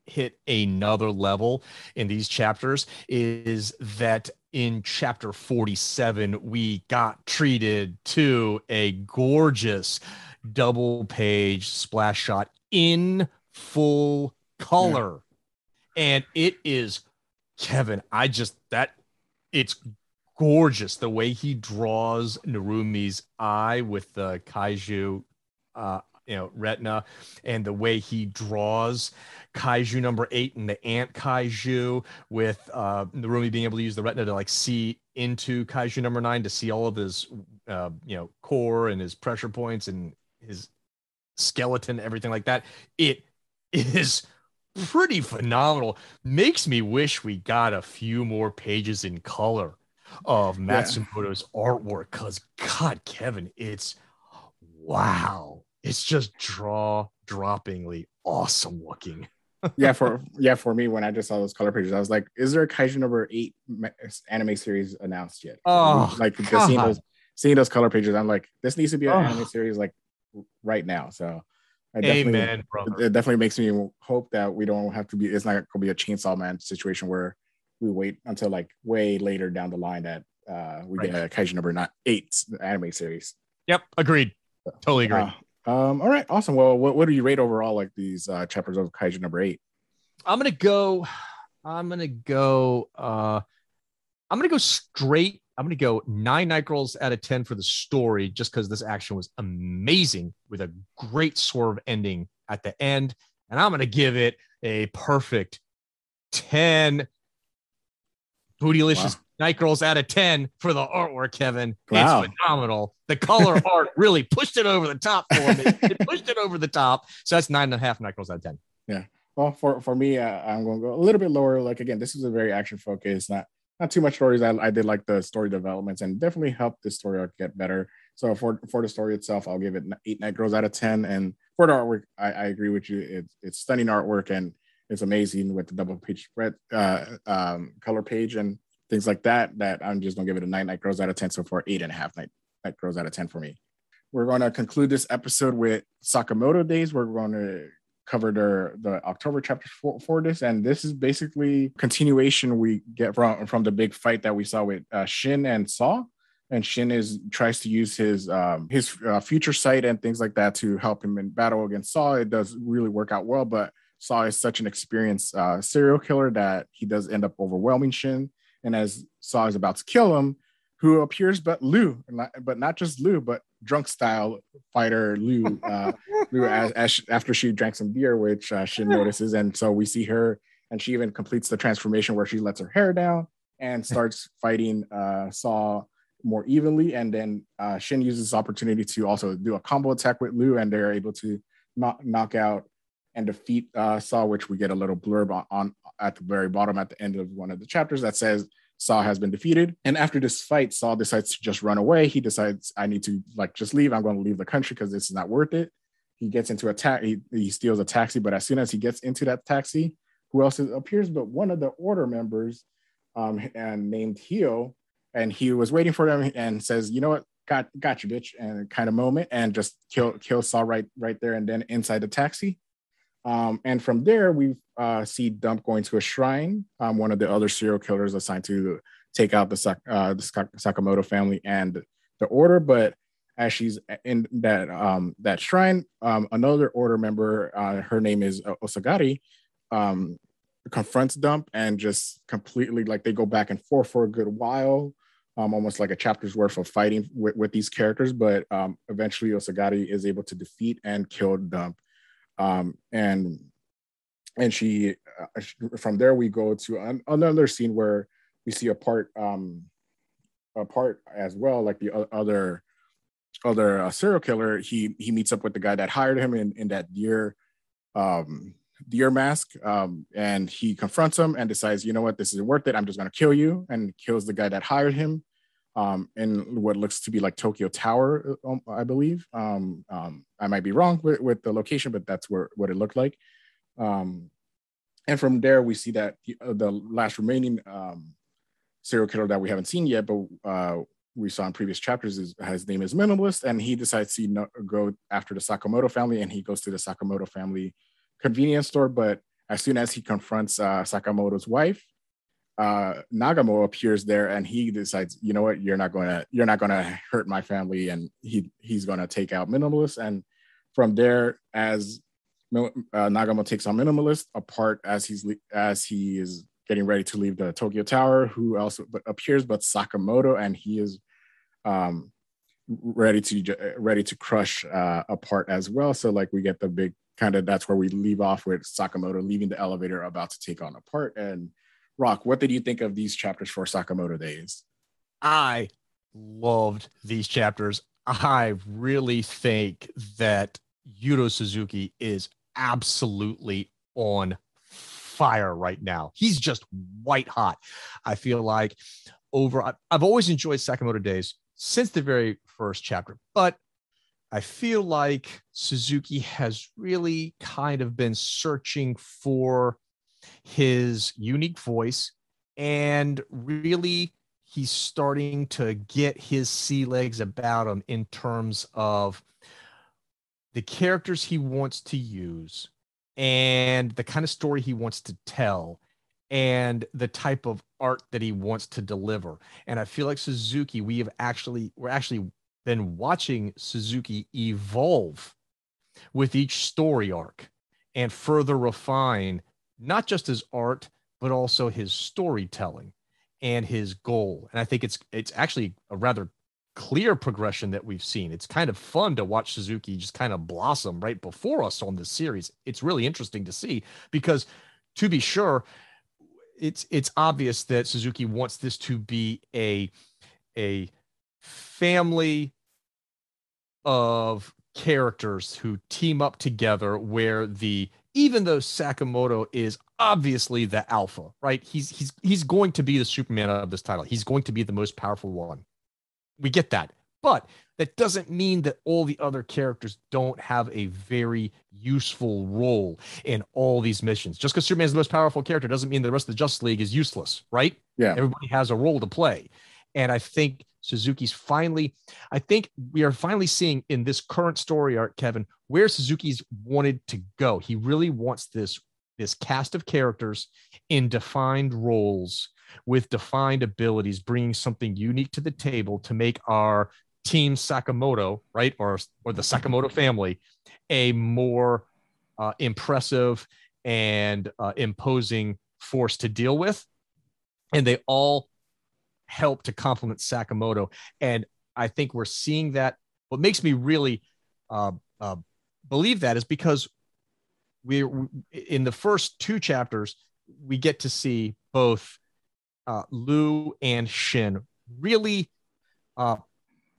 hit another level in these chapters is that in chapter 47 we got treated to a gorgeous double page splash shot in full hmm. color yeah. and it is kevin i just that it's gorgeous the way he draws Narumi's eye with the kaiju uh you know retina and the way he draws kaiju number eight and the ant kaiju with uh Narumi being able to use the retina to like see into kaiju number nine to see all of his uh you know core and his pressure points and his skeleton everything like that. It is pretty phenomenal. Makes me wish we got a few more pages in color of Matsumoto's yeah. artwork because God, Kevin, it's wow. It's just draw droppingly awesome looking. yeah, for yeah, for me, when I just saw those color pages, I was like, "Is there a Kaiju number eight anime series announced yet?" Oh, like because seeing those seeing those color pages, I'm like, "This needs to be an oh. anime series like right now." So Amen, brother. It definitely makes me hope that we don't have to be. It's not going to be a Chainsaw Man situation where we wait until like way later down the line that uh, we right. get a Kaiju number not eight anime series. Yep, agreed. Totally agree. Uh, um, all right, awesome. Well, what, what do you rate overall like these uh, chapters of Kaiju number eight? I'm gonna go. I'm gonna go. Uh, I'm gonna go straight I'm going to go nine night girls out of 10 for the story, just because this action was amazing with a great swerve ending at the end. And I'm going to give it a perfect 10 bootylicious wow. night girls out of 10 for the artwork, Kevin. Wow. It's phenomenal. The color art really pushed it over the top for me. it pushed it over the top. So that's nine and a half night girls out of 10. Yeah. Well, for, for me, uh, I'm going to go a little bit lower. Like, again, this is a very action focused, not not too much stories. I, I did like the story developments and definitely helped the story arc get better. So for for the story itself, I'll give it eight night girls out of ten. And for the artwork, I, I agree with you. It's it's stunning artwork and it's amazing with the double page spread uh, um, color page and things like that. That I'm just gonna give it a nine night girls out of ten. So for eight and a half night night girls out of ten for me. We're going to conclude this episode with Sakamoto Days. We're going to covered the, the October chapter for, for this, and this is basically continuation we get from from the big fight that we saw with uh, Shin and Saw. And Shin is tries to use his um, his uh, future sight and things like that to help him in battle against Saw. It does really work out well, but Saw is such an experienced uh, serial killer that he does end up overwhelming Shin. And as Saw is about to kill him, who appears but Lu, but not just Lu, but drunk style fighter Lu. Uh, Lu as, as after she drank some beer, which uh, Shin notices, and so we see her, and she even completes the transformation where she lets her hair down and starts fighting uh, Saw more evenly, and then uh, Shin uses this opportunity to also do a combo attack with Lu, and they're able to knock knock out and defeat uh, Saw, which we get a little blurb on, on at the very bottom at the end of one of the chapters that says Saw has been defeated. And after this fight, Saw decides to just run away. He decides, I need to like just leave. I'm going to leave the country because this is not worth it. He gets into a taxi, he, he steals a taxi, but as soon as he gets into that taxi, who else appears but one of the order members um, and named Hyo. And he was waiting for them and says, you know what, got got you, bitch, and kind of moment, and just kill kill Saw right right there and then inside the taxi. Um, and from there, we uh, see Dump going to a shrine, um, one of the other serial killers assigned to take out the, uh, the Sakamoto family and the order. But as she's in that um, that shrine, um, another order member, uh, her name is Osagari, um, confronts Dump and just completely like they go back and forth for a good while. Um, almost like a chapter's worth of fighting with, with these characters, but eventually Osagari is able to defeat and kill Dump um, and and she uh, from there we go to an, another scene where we see a part um, a part as well, like the other other uh, serial killer. He he meets up with the guy that hired him in in that deer um, deer mask, um, and he confronts him and decides, you know what, this isn't worth it. I'm just gonna kill you, and kills the guy that hired him. Um, in what looks to be like Tokyo Tower, uh, um, I believe. Um, um, I might be wrong with, with, the location, but that's where what it looked like. Um, and from there, we see that the, uh, the last remaining um, serial killer that we haven't seen yet, but uh, we saw in previous chapters is his name is Minimalist, and he decides to no, go after the Sakamoto family, and he goes to the Sakamoto family convenience store. But as soon as he confronts uh, Sakamoto's wife, uh, Nagumo appears there, and he decides, you know what, you're not going to, you're not going to hurt my family, and he he's going to take out Minimalist. And from there, as uh, Nagumo takes on Minimalist apart as he's as he is getting ready to leave the Tokyo Tower, who else appears but Sakamoto, and he is um, ready to ready to crush uh, apart as well. So like we get the big kind of that's where we leave off with Sakamoto leaving the elevator about to take on apart. And Rock, what did you think of these chapters for Sakamoto Days? I loved these chapters. I really think that Yuto Suzuki is absolutely on fire right now. He's just white hot. I feel like over, I've always enjoyed Sakamoto Days since the very first chapter, but I feel like Suzuki has really kind of been searching for his unique voice and really he's starting to get his sea legs about him in terms of the characters he wants to use and the kind of story he wants to tell and the type of art that he wants to deliver. And I feel like Suzuki, we have actually, we're actually been watching Suzuki evolve with each story arc and further refine not just his art, but also his storytelling and his goal. And I think it's it's actually a rather clear progression that we've seen. It's kind of fun to watch Suzuki just kind of blossom right before us on this series. It's really interesting to see because to be sure, it's it's obvious that Suzuki wants this to be a a family of characters who team up together where the even though Sakamoto is obviously the alpha, right? He's he's he's going to be the Superman of this title. He's going to be the most powerful one. We get that. But that doesn't mean that all the other characters don't have a very useful role in all these missions. Just because Superman's the most powerful character doesn't mean the rest of the Justice League is useless, right? Yeah. Everybody has a role to play. And I think Suzuki's finally, I think we are finally seeing in this current story arc, Kevin, where Suzuki's wanted to go. He really wants this this cast of characters in defined roles with defined abilities, bringing something unique to the table to make our team Sakamoto, right, or or the Sakamoto family, a more uh, impressive and uh, imposing force to deal with, and they all help to complement Sakamoto. And I think we're seeing that. What makes me really uh, uh believe that is because we in the first two chapters we get to see both uh, Lu and Shin really uh,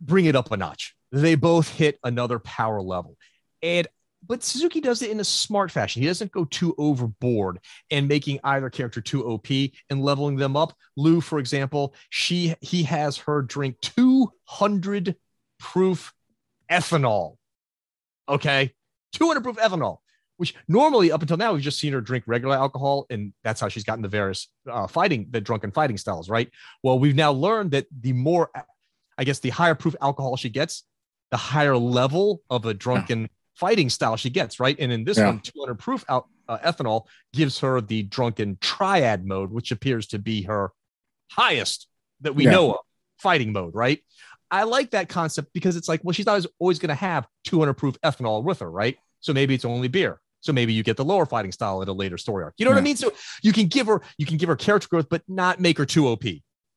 bring it up a notch. They both hit another power level. And but Suzuki does it in a smart fashion. He doesn't go too overboard and making either character too OP and leveling them up. Lu, for example, she he has her drink 200 proof ethanol. Okay. 200 proof ethanol which normally up until now we've just seen her drink regular alcohol and that's how she's gotten the various uh, fighting the drunken fighting styles right well we've now learned that the more i guess the higher proof alcohol she gets the higher level of a drunken. Fighting style she gets right and in this yeah. one 200 proof al- uh, ethanol gives her the drunken triad mode which appears to be her highest that we yeah. know of fighting mode right i like that concept because it's like well she's not always going to have 200 proof ethanol with her right so maybe it's only beer so maybe you get the lower fighting style at a later story arc. You know yeah. what I mean? So you can give her you can give her character growth, but not make her too OP.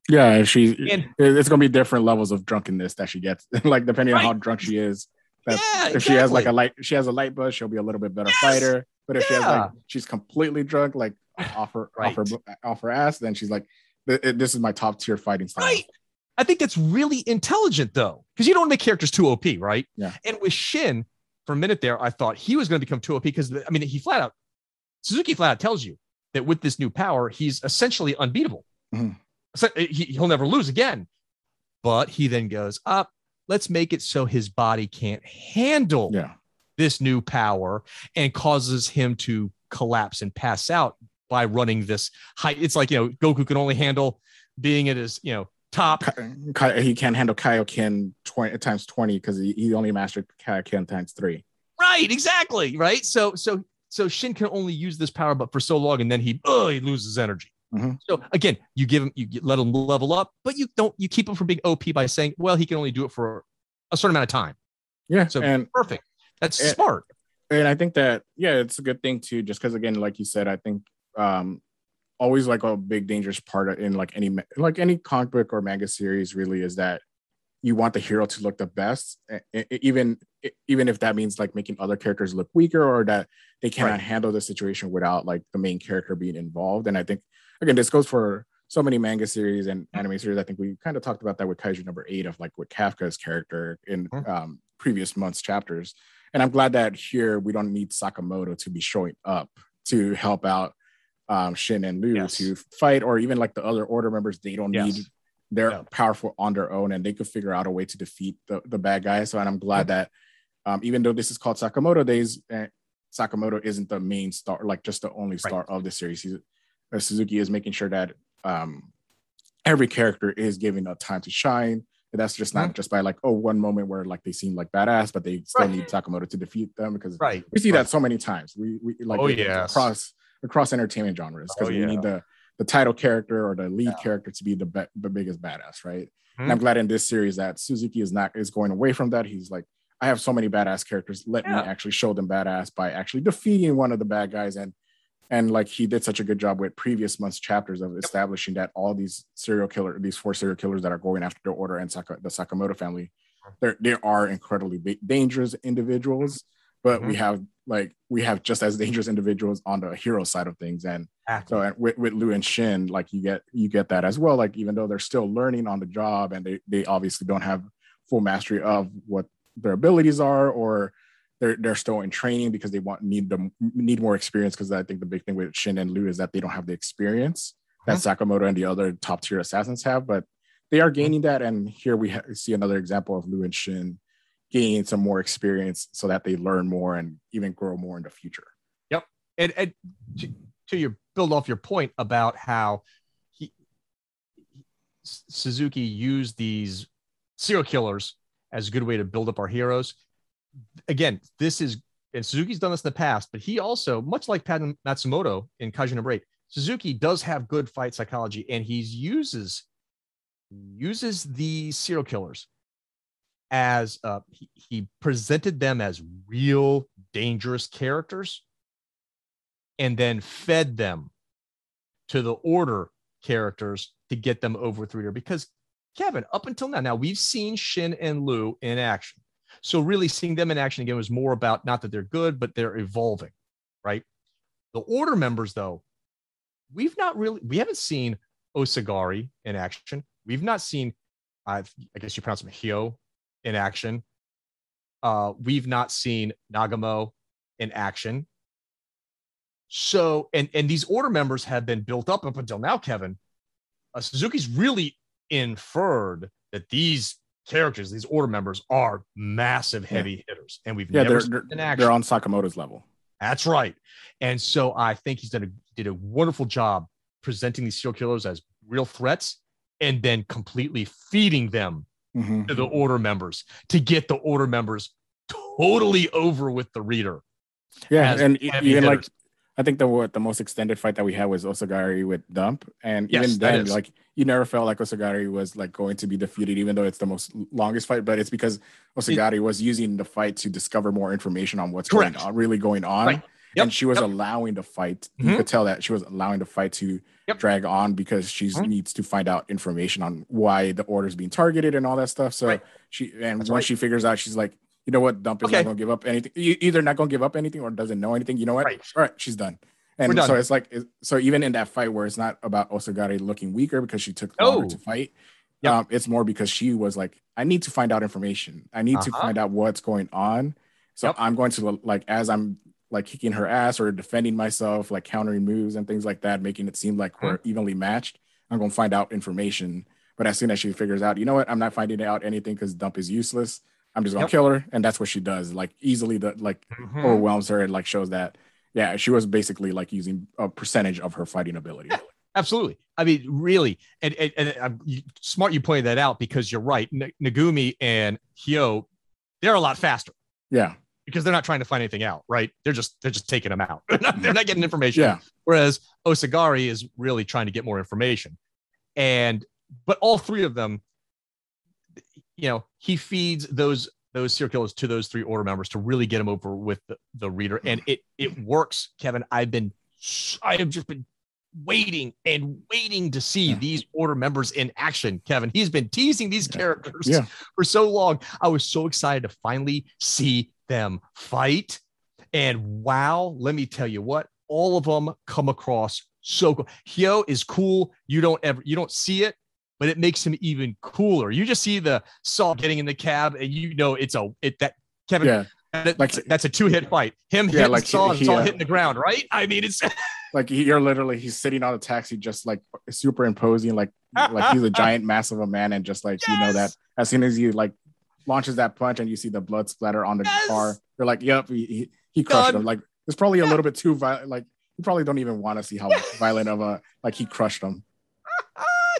Yeah, she and, it's gonna be different levels of drunkenness that she gets, like depending right. on how drunk she is. Yeah, exactly. if she has like a light, she has a light buzz, she'll be a little bit better yes. fighter. But if yeah. she has like she's completely drunk, like off her right. off her off her ass, then she's like, this is my top tier fighting style. Right. I think that's really intelligent though, because you don't want to make characters too OP, right? Yeah. And with Shin, for a minute there, I thought he was going to become too OP because I mean, he flat out Suzuki flat out tells you that with this new power, he's essentially unbeatable. Mm-hmm. So he, he'll never lose again. But he then goes up. Let's make it so his body can't handle Yeah. this new power and causes him to collapse and pass out by running this high. It's like, you know, Goku can only handle being at his, you know, top. He can't handle Kaioken 20 times 20 because he, he only mastered Kaioken times three. Right, exactly. Right. So, so, so Shin can only use this power, but for so long, and then he, oh, he loses energy. Mhm. So again, you give him, you let him level up, but you don't, you keep him from being OP by saying, well, he can only do it for a certain amount of time. Yeah. So and perfect. That's Eh, smart. and I think that yeah, it's a good thing too. Just because again, like you said, I think um always like a big dangerous part in like any like any comic book or manga series really is that you want the hero to look the best, even even if that means like making other characters look weaker or that they cannot Right. handle the situation without like the main character being involved. And I think again, this goes for so many manga series and anime series. I think we kind of talked about that with Kaiju number eight of like with Kafka's character in Mhm. um, previous months chapters. And I'm glad that here we don't need Sakamoto to be showing up to help out um, Shin and Lu Yes. to fight, or even like the other order members. They don't Yes. need. They're Yeah. powerful on their own, and they could figure out a way to defeat the, the bad guy. So, and I'm glad that um, even though this is called Sakamoto Days, eh, Sakamoto isn't the main star, like just the only star of the series. He's, Suzuki is making sure that um, every character is given a time to shine. And that's just not just by like, oh, one moment where like they seem like badass, but they still Right. need Sakamoto to defeat them because Right. we see Right. that so many times. We, we like Oh, yes. across across entertainment genres because Oh, we yeah. need the the title character or the lead Yeah. character to be the be- the biggest badass, right? Mhm. And I'm glad in this series that Suzuki is not is going away from that. He's like, I have so many badass characters. Let me actually show them badass by actually defeating one of the bad guys and and like he did such a good job with previous months chapters of establishing that all these serial killer these four serial killers that are going after the order and Saka, the Sakamoto family there there are incredibly dangerous individuals. But we mm-hmm. have like we have just as dangerous individuals on the hero side of things. And Exactly. so and with, with Lu and Shin, like you get you get that as well. Like even though they're still learning on the job and they they obviously don't have full mastery of what their abilities are, or they're they're still in training because they want need them need more experience. Because I think the big thing with Shin and Lu is that they don't have the experience that uh-huh. Sakamoto and the other top tier assassins have, but they are uh-huh. gaining that. And here we ha- see another example of Lu and Shin gaining some more experience so that they learn more and even grow more in the future. Yep. And, and to, to your build off your point about how he Suzuki used these serial killers as a good way to build up our heroes. Again, this is and Suzuki's done this in the past, but he also, much like Pat Matsumoto in Kaiju number eight, Suzuki does have good fight psychology, and he uses uses the serial killers as uh, he, he presented them as real dangerous characters and then fed them to the order characters to get them over through here. Because Kevin, up until now, now we've seen Shin and Lu in action. So really seeing them in action again was more about not that they're good, but they're evolving, right? The order members, though, we've not really we haven't seen Osagari in action. We've not seen, I I guess you pronounce him Hyo in action. Uh, we've not seen Nagumo in action. So, and and these order members have been built up up until now, Kevin. Uh, Suzuki's really inferred that these characters, these order members, are massive heavy hitters, and we've Yeah, never they're seen they're, them in action. they're on Sakamoto's level. That's right. And so I think he's done a did a wonderful job presenting these serial killers as real threats and then completely feeding them Mhm. to the order members to get the order members totally over with the reader. Yeah, and even like hitters. I think the what the most extended fight that we had was Osagari with Dump, and Yes, even then, like you never felt like Osagari was like going to be defeated, even though it's the most longest fight. But it's because Osagari was using the fight to discover more information on what's Correct. going on, really going on, Right. Yep, and she was yep. allowing the fight. You Mhm. could tell that she was allowing the fight to Yep. drag on because she Mhm. needs to find out information on why the order's being targeted and all that stuff. So Right. she and That's once right. she figures out, she's like, you know what, Dump is Okay. not gonna give up anything. Either not gonna give up anything or doesn't know anything. You know what? Right. All right, she's done. And We're done. so it's like, so even in that fight where it's not about Osagari looking weaker because she took longer No. to fight, Yep. um, it's more because she was like, I need to find out information. I need to Uh-huh. find out what's going on. So Yep. I'm going to like as I'm like kicking her ass or defending myself, like countering moves and things like that, making it seem like we're Mm-hmm. evenly matched. I'm going to find out information. But as soon as she figures out, you know what, I'm not finding out anything because dump is useless. I'm just gonna Yep. kill her, and that's what she does. Like easily, that like Mhm. overwhelms her and like shows that yeah, she was basically like using a percentage of her fighting ability. Absolutely. I mean, really, and and, and I'm you- smart you pointed that out because you're right. N- Nagumo and Hyo, they're a lot faster Yeah, because they're not trying to find anything out, right? They're just they're just taking them out. They're not, they're not getting information. yeah, Whereas Osagari is really trying to get more information. And but all three of them, you know, he feeds those those serial killers to those three order members to really get them over with the, the reader. And it it works, Kevin. I've been I have just been waiting and waiting to see these order members in action, Kevin. He's been teasing these characters Yeah. for so long. I was so excited to finally see them fight. And wow, let me tell you what, all of them come across so cool. Hyo is cool. You don't ever you don't see it, but it makes him even cooler. You just see the saw getting in the cab, and you know it's a it that Kevin. yeah. that- like- that's a two hit fight. Him Yeah, hitting like and he- saw uh, hitting the ground, right? I mean, it's Like you're literally he's sitting on a taxi, just like superimposing, like like he's a giant, massive a man, and just like you know that as soon as you like launches that punch and you see the blood splatter on the Yes! car, you're like, yep, he he, he crushed Done. him. Like it's probably a Yeah. little bit too violent. Like you probably don't even want to see how violent of a like he crushed him.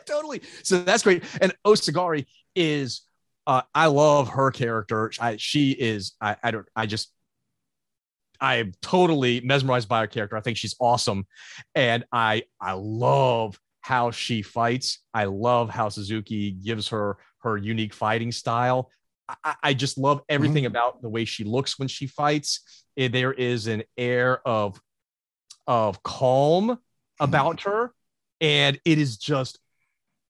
totally. So that's great. And Osagari is, uh, I love her character. I, she is, I, I don't, I just, I'm totally mesmerized by her character. I think she's awesome, and I, I love how she fights. I love how Suzuki gives her her unique fighting style. I- I, just love everything about the way she looks when she fights. There is an air of of calm about her and it is just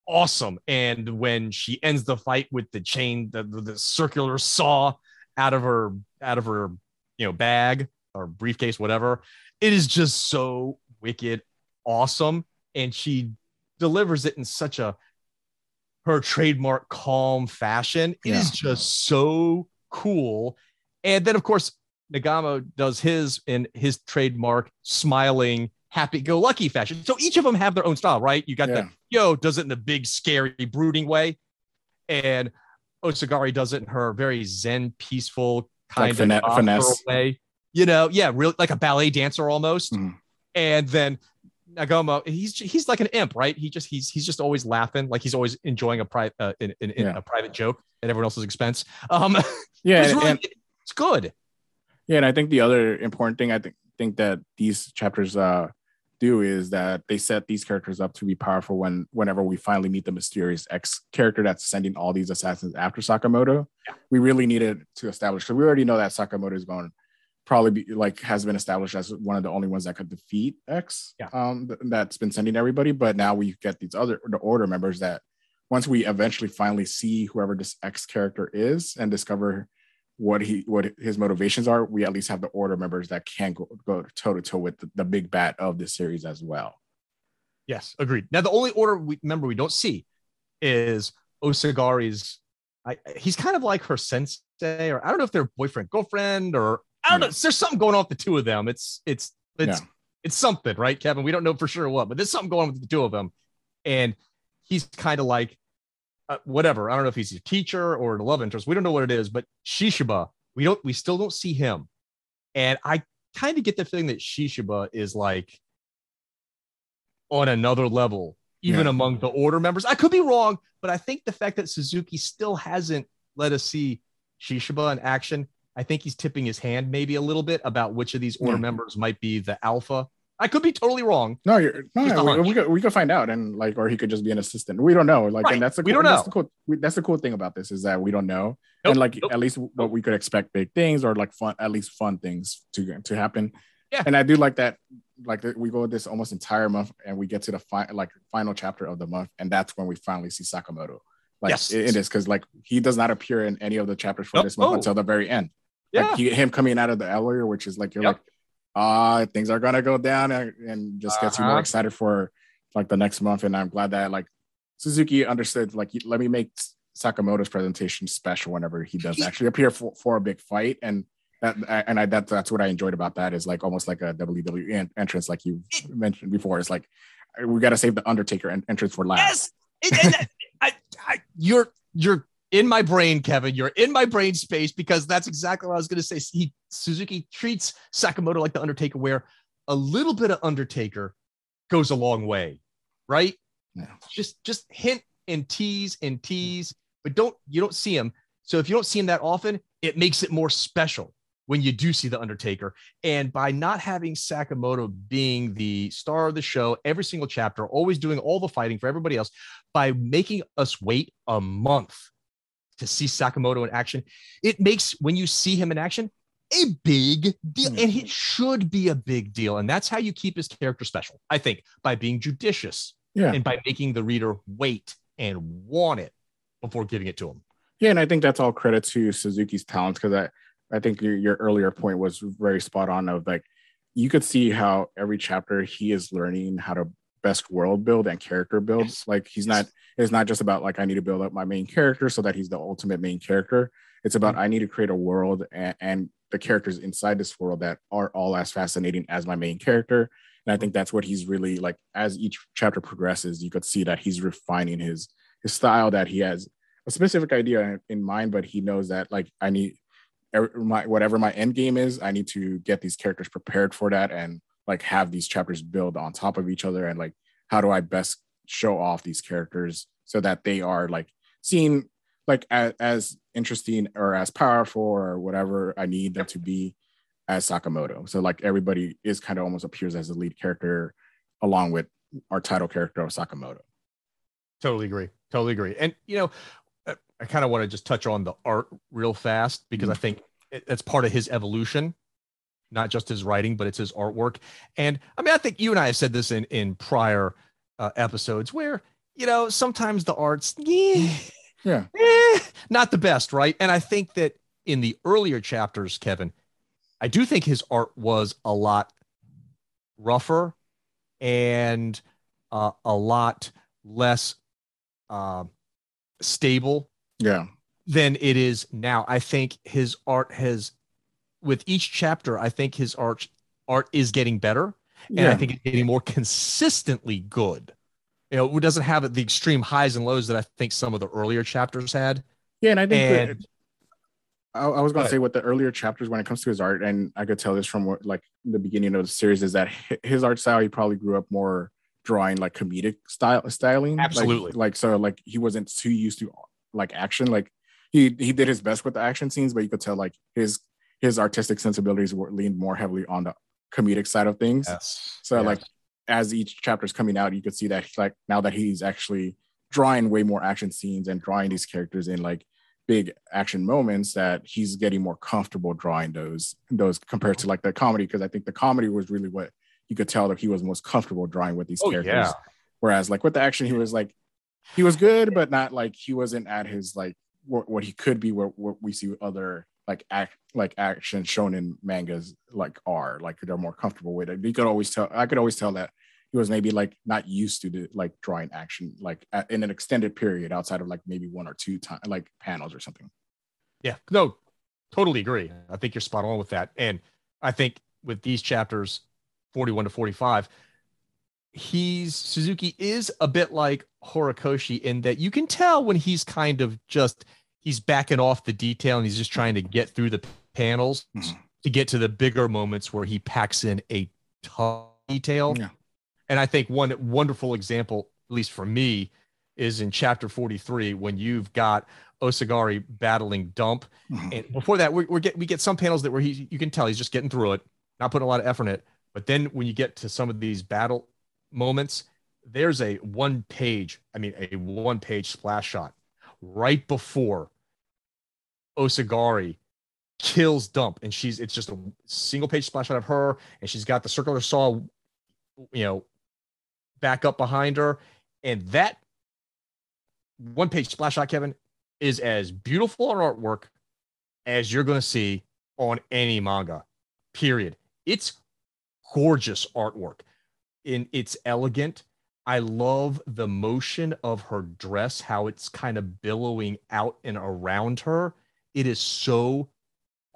awesome and when she ends the fight with the chain the, the, circular saw out of her out of her you know bag or briefcase whatever it is just so wicked awesome and she delivers it in such a her trademark calm fashion It is Yeah. just so cool and then of course Nagumo does his in his trademark smiling happy-go-lucky fashion. So each of them have their own style, right? You got Yeah. the yo does it in a big, scary, brooding way, and Osagari does it in her very zen, peaceful kind Like of fine- finesse. way. You know, yeah, real like a ballet dancer almost. Mhm. And then Nagumo, he's he's like an imp, right? He just he's he's just always laughing, like he's always enjoying a private uh, in, in, in Yeah. a private joke at everyone else's expense. Um, Yeah, it's really and it's good. yeah, and I think the other important thing I think think that these chapters uh do is that they set these characters up to be powerful when whenever we finally meet the mysterious X character that's sending all these assassins after Sakamoto. We really needed to establish because we already know that Sakamoto is going probably be like has been established as one of the only ones that could defeat X. Yeah. Um, th- that's been sending everybody, but now we get these other the order members that once we eventually finally see whoever this X character is and discover what he what his motivations are, we at least have the order members that can go go toe to toe with the, the big bat of this series as well. Yes, agreed. Now the only order we remember we don't see is Osagari's. I, he's kind of like her sensei, or I don't know if they're boyfriend girlfriend, or I don't know. Hmm. There's something going on with the two of them. It's it's it's Yeah. it's something, right, Kevin? We don't know for sure what, but there's something going on with the two of them, and he's kind of like uh, whatever. I don't know if he's a teacher or a love interest. We don't know what it is, but Shishiba, we don't we still don't see him, and I kind of get the feeling that Shishiba is like on another level, even Yeah. among the order members. I could be wrong, but I think the fact that Suzuki still hasn't let us see Shishiba in action, I think he's tipping his hand maybe a little bit about which of these order Yeah. members might be the alpha. I could be totally wrong. No, you're no, we, we could we could find out and like or he could just be an assistant. We don't know. Like Right. and that's the We cool, don't that's know. the cool we, that's the cool thing about this is that we don't know. Nope. And like Nope. at least what we could expect big things or like fun at least fun things to to happen. Yeah. And I do like that like we go this almost entire month and we get to the fi- like final chapter of the month and that's when we finally see Sakamoto. Like Yes. it, it is because like he does not appear in any of the chapters for Nope. this month Oh. until the very end. Yeah. Like he, him coming out of the elevator, which is like you're Yep. like, ah, things are gonna go down, and, and just gets you more Uh-huh. excited for like the next month. And I'm glad that like Suzuki understood, like, let me make Sakamoto's presentation special whenever he does actually appear for, for a big fight. And that and I that that's what I enjoyed about that is like almost like a WWE en- entrance, like you mentioned before. It's like we got to save the Undertaker en- entrance for last. Yes. And- and I, I, you're you're in my brain, Kevin. You're in my brain space because that's exactly what I was going to say. He Suzuki treats Sakamoto like the Undertaker, where a little bit of Undertaker goes a long way, right? Yeah. Just just hint and tease and tease, but don't you don't see him. So if you don't see him that often, it makes it more special when you do see the Undertaker. And by not having Sakamoto being the star of the show every single chapter, always doing all the fighting for everybody else, by making us wait a month to see Sakamoto in action, it makes when you see him in action a big deal. Hmm. And it should be a big deal. And that's how you keep his character special, I think, by being judicious Yeah. and by making the reader wait and want it before giving it to him. Yeah, and I think that's all credit to Suzuki's talents because I, I think your, your earlier point was very spot on. Of like, you could see how every chapter he is learning how to best world build and character build. Yes. Like he's not, it's not just about like I need to build up my main character so that he's the ultimate main character. It's about mm-hmm. I need to create a world and, and the characters inside this world that are all as fascinating as my main character. And I think that's what he's really like. As each chapter progresses, you could see that he's refining his his style. That he has a specific idea in mind, but he knows that like I need my whatever my end game is, I need to get these characters prepared for that and like have these chapters build on top of each other and like how do I best show off these characters so that they are like seen like as, as interesting or as powerful or whatever I need them to be as Sakamoto. So like everybody is kind of almost appears as a lead character along with our title character of Sakamoto. Totally agree. Totally agree. And you know, I, kind of want to just touch on the art real fast because mm-hmm. I think it's part of his evolution, not just his writing, but it's his artwork. And I mean, I think you and I have said this in in prior uh, episodes where you know sometimes the art's yeah, Yeah. eh, not the best, right? And I think that in the earlier chapters, Kevin, I do think his art was a lot rougher and uh, a lot less uh, stable Yeah. than it is now. I think his art has, with each chapter, I think his art art is getting better, and I think it's getting more consistently good. You know, it doesn't have the extreme highs and lows that I think some of the earlier chapters had. Yeah, and I think And I, I was going to say with the earlier chapters when it comes to his art, and I could tell this from what, like the beginning of the series, is that his art style he probably grew up more drawing like comedic style styling. Like- Absolutely. Like, so, like he wasn't too used to like action. Like he he did his best with the action scenes, but you could tell like his his artistic sensibilities were leaned more heavily on the comedic side of things. yes, So yes. like as each chapter is coming out, you could see that like now that he's actually drawing way more action scenes and drawing these characters in like big action moments that he's getting more comfortable drawing those those compared to like the comedy because I think the comedy was really what you could tell that he was most comfortable drawing with these oh characters. yeah, Whereas like with the action, he was like he was good, but not like he wasn't at his like what, what he could be. What, what we see other like act like action shown in mangas like are like they're more comfortable with it. You could always tell. I could always tell that he was maybe like not used to the like drawing action like at, in an extended period outside of like maybe one or two time like panels or something. yeah, no, totally agree. I think you're spot on with that, and I think with these chapters, forty-one to forty-five, he's Suzuki is a bit like Horikoshi in that you can tell when he's kind of just he's backing off the detail and he's just trying to get through the panels Mhm. to get to the bigger moments where he packs in a ton of detail. Yeah. And I think one wonderful example, at least for me, is in chapter 43 when you've got Osagari battling Dump. Mhm. And before that, we, we get we get some panels that where he you can tell he's just getting through it, not putting a lot of effort in it. But then when you get to some of these battle moments, there's a one page, I mean a one page splash shot right before Osagari kills Dump, and she's it's just a single page splash out of her, and she's got the circular saw, you know, back up behind her, and that one page splash shot, Kevin, is as beautiful an artwork as you're going to see on any manga. Period. It's gorgeous artwork. In it's elegant. I love the motion of her dress, how it's kind of billowing out and around her. It is so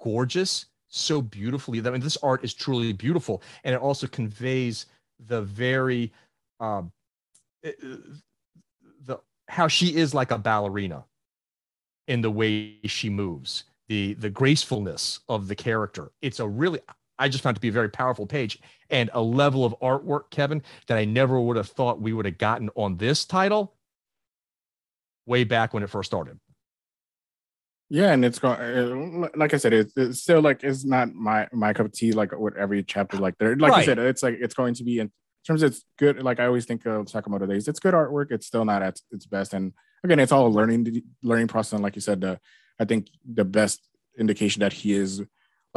gorgeous, so beautifully. I mean, this art is truly beautiful, and it also conveys the very um, uh, the how she is like a ballerina in the way she moves, the the gracefulness of the character. It's a really I just found to be a very powerful page and a level of artwork, Kevin, that I never would have thought we would have gotten on this title way back when it first started. Yeah, and it's going uh, like I said, it's, it's, still like it's not my my cup of tea. Like with every chapter, like there, like right. I said, it's like it's going to be in terms of it's good. Like I always think of Sakamoto Days, it's good artwork. It's still not at its best, and again, it's all a learning learning process. And like you said, the I think the best indication that he is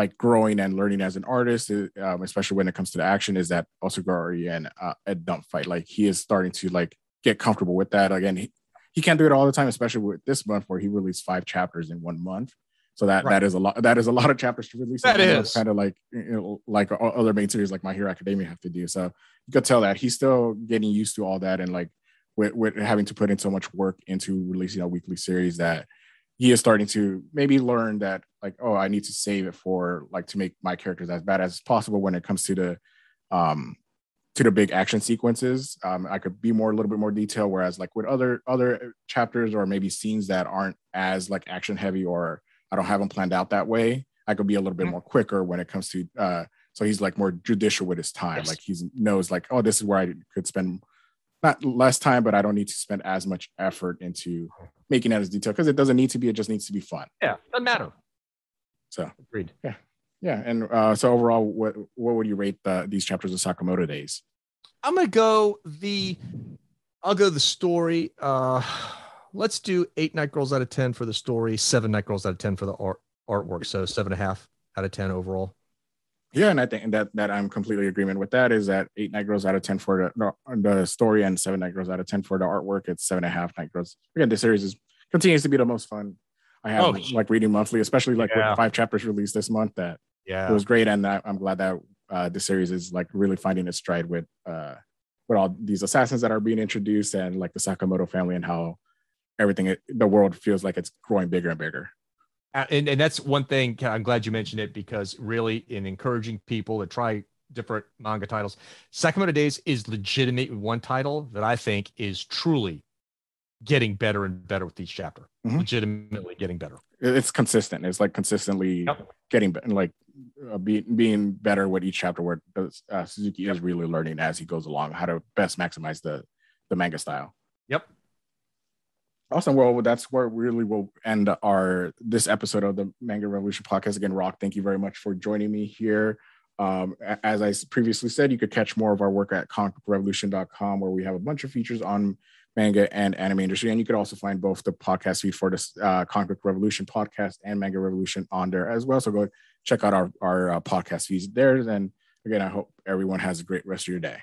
like growing and learning as an artist, uh, um, especially when it comes to the action, is that Osugari and uh, Ed Dump fight. Like he is starting to like get comfortable with that. Again, he, he can't do it all the time, especially with this month where he released five chapters in one month. So that right. that is a lot. That is a lot of chapters to release. That is kind of like you know, like other main series like My Hero Academia have to do. So you could tell that he's still getting used to all that and like with, with having to put in so much work into releasing a weekly series that he is starting to maybe learn that like oh I need to save it for like to make my characters as bad as possible when it comes to the um to the big action sequences. Um, I could be more a little bit more detail. Whereas like with other other chapters or maybe scenes that aren't as like action heavy or I don't have them planned out that way, I could be a little bit mm-hmm. more quicker when it comes to. Uh, so he's like more judicial with his time. Yes. Like he knows like oh this is where I could spend not less time, but I don't need to spend as much effort into making that as detailed because it doesn't need to be. It just needs to be fun. Yeah, doesn't matter. So agreed. Yeah. Yeah, and uh, so overall, what what would you rate the, these chapters of Sakamoto Days? I'm gonna go the. I'll go the story. Uh, let's do eight night girls out of ten for the story, seven night girls out of ten for the art artwork. So seven and a half out of ten overall. Yeah, and I think that that I'm completely agreement with that. Is that eight night girls out of ten for the the story and seven night girls out of ten for the artwork. It's seven and a half night girls. Again, the series is continues to be the most fun I have oh, like reading monthly, especially like yeah. with five chapters released this month. That yeah, it was great, and I, am glad that uh, the series is like really finding its stride with uh, with all these assassins that are being introduced, and like the Sakamoto family, and how everything the world feels like it's growing bigger and bigger. Uh, and and that's one thing. I'm glad you mentioned it because really, in encouraging people to try different manga titles, Sakamoto Days is legitimate one title that I think is truly getting better and better with each chapter. Mm-hmm. Legitimately getting better. It's consistent. It's like consistently yep. getting like uh, be, being better with each chapter. Where uh, Suzuki yep. is really learning as he goes along how to best maximize the the manga style. Yep. Awesome. Well, that's where we really will end our this episode of the Manga Revolution podcast. Again, Rock, thank you very much for joining me here. Um, as I previously said, you could catch more of our work at comicrevolution.com, where we have a bunch of features on manga and anime industry. And you could also find both the podcast feed for this uh, Comic Revolution podcast and Manga Revolution on there as well. So go check out our, our uh, podcast feeds there. And again, I hope everyone has a great rest of your day.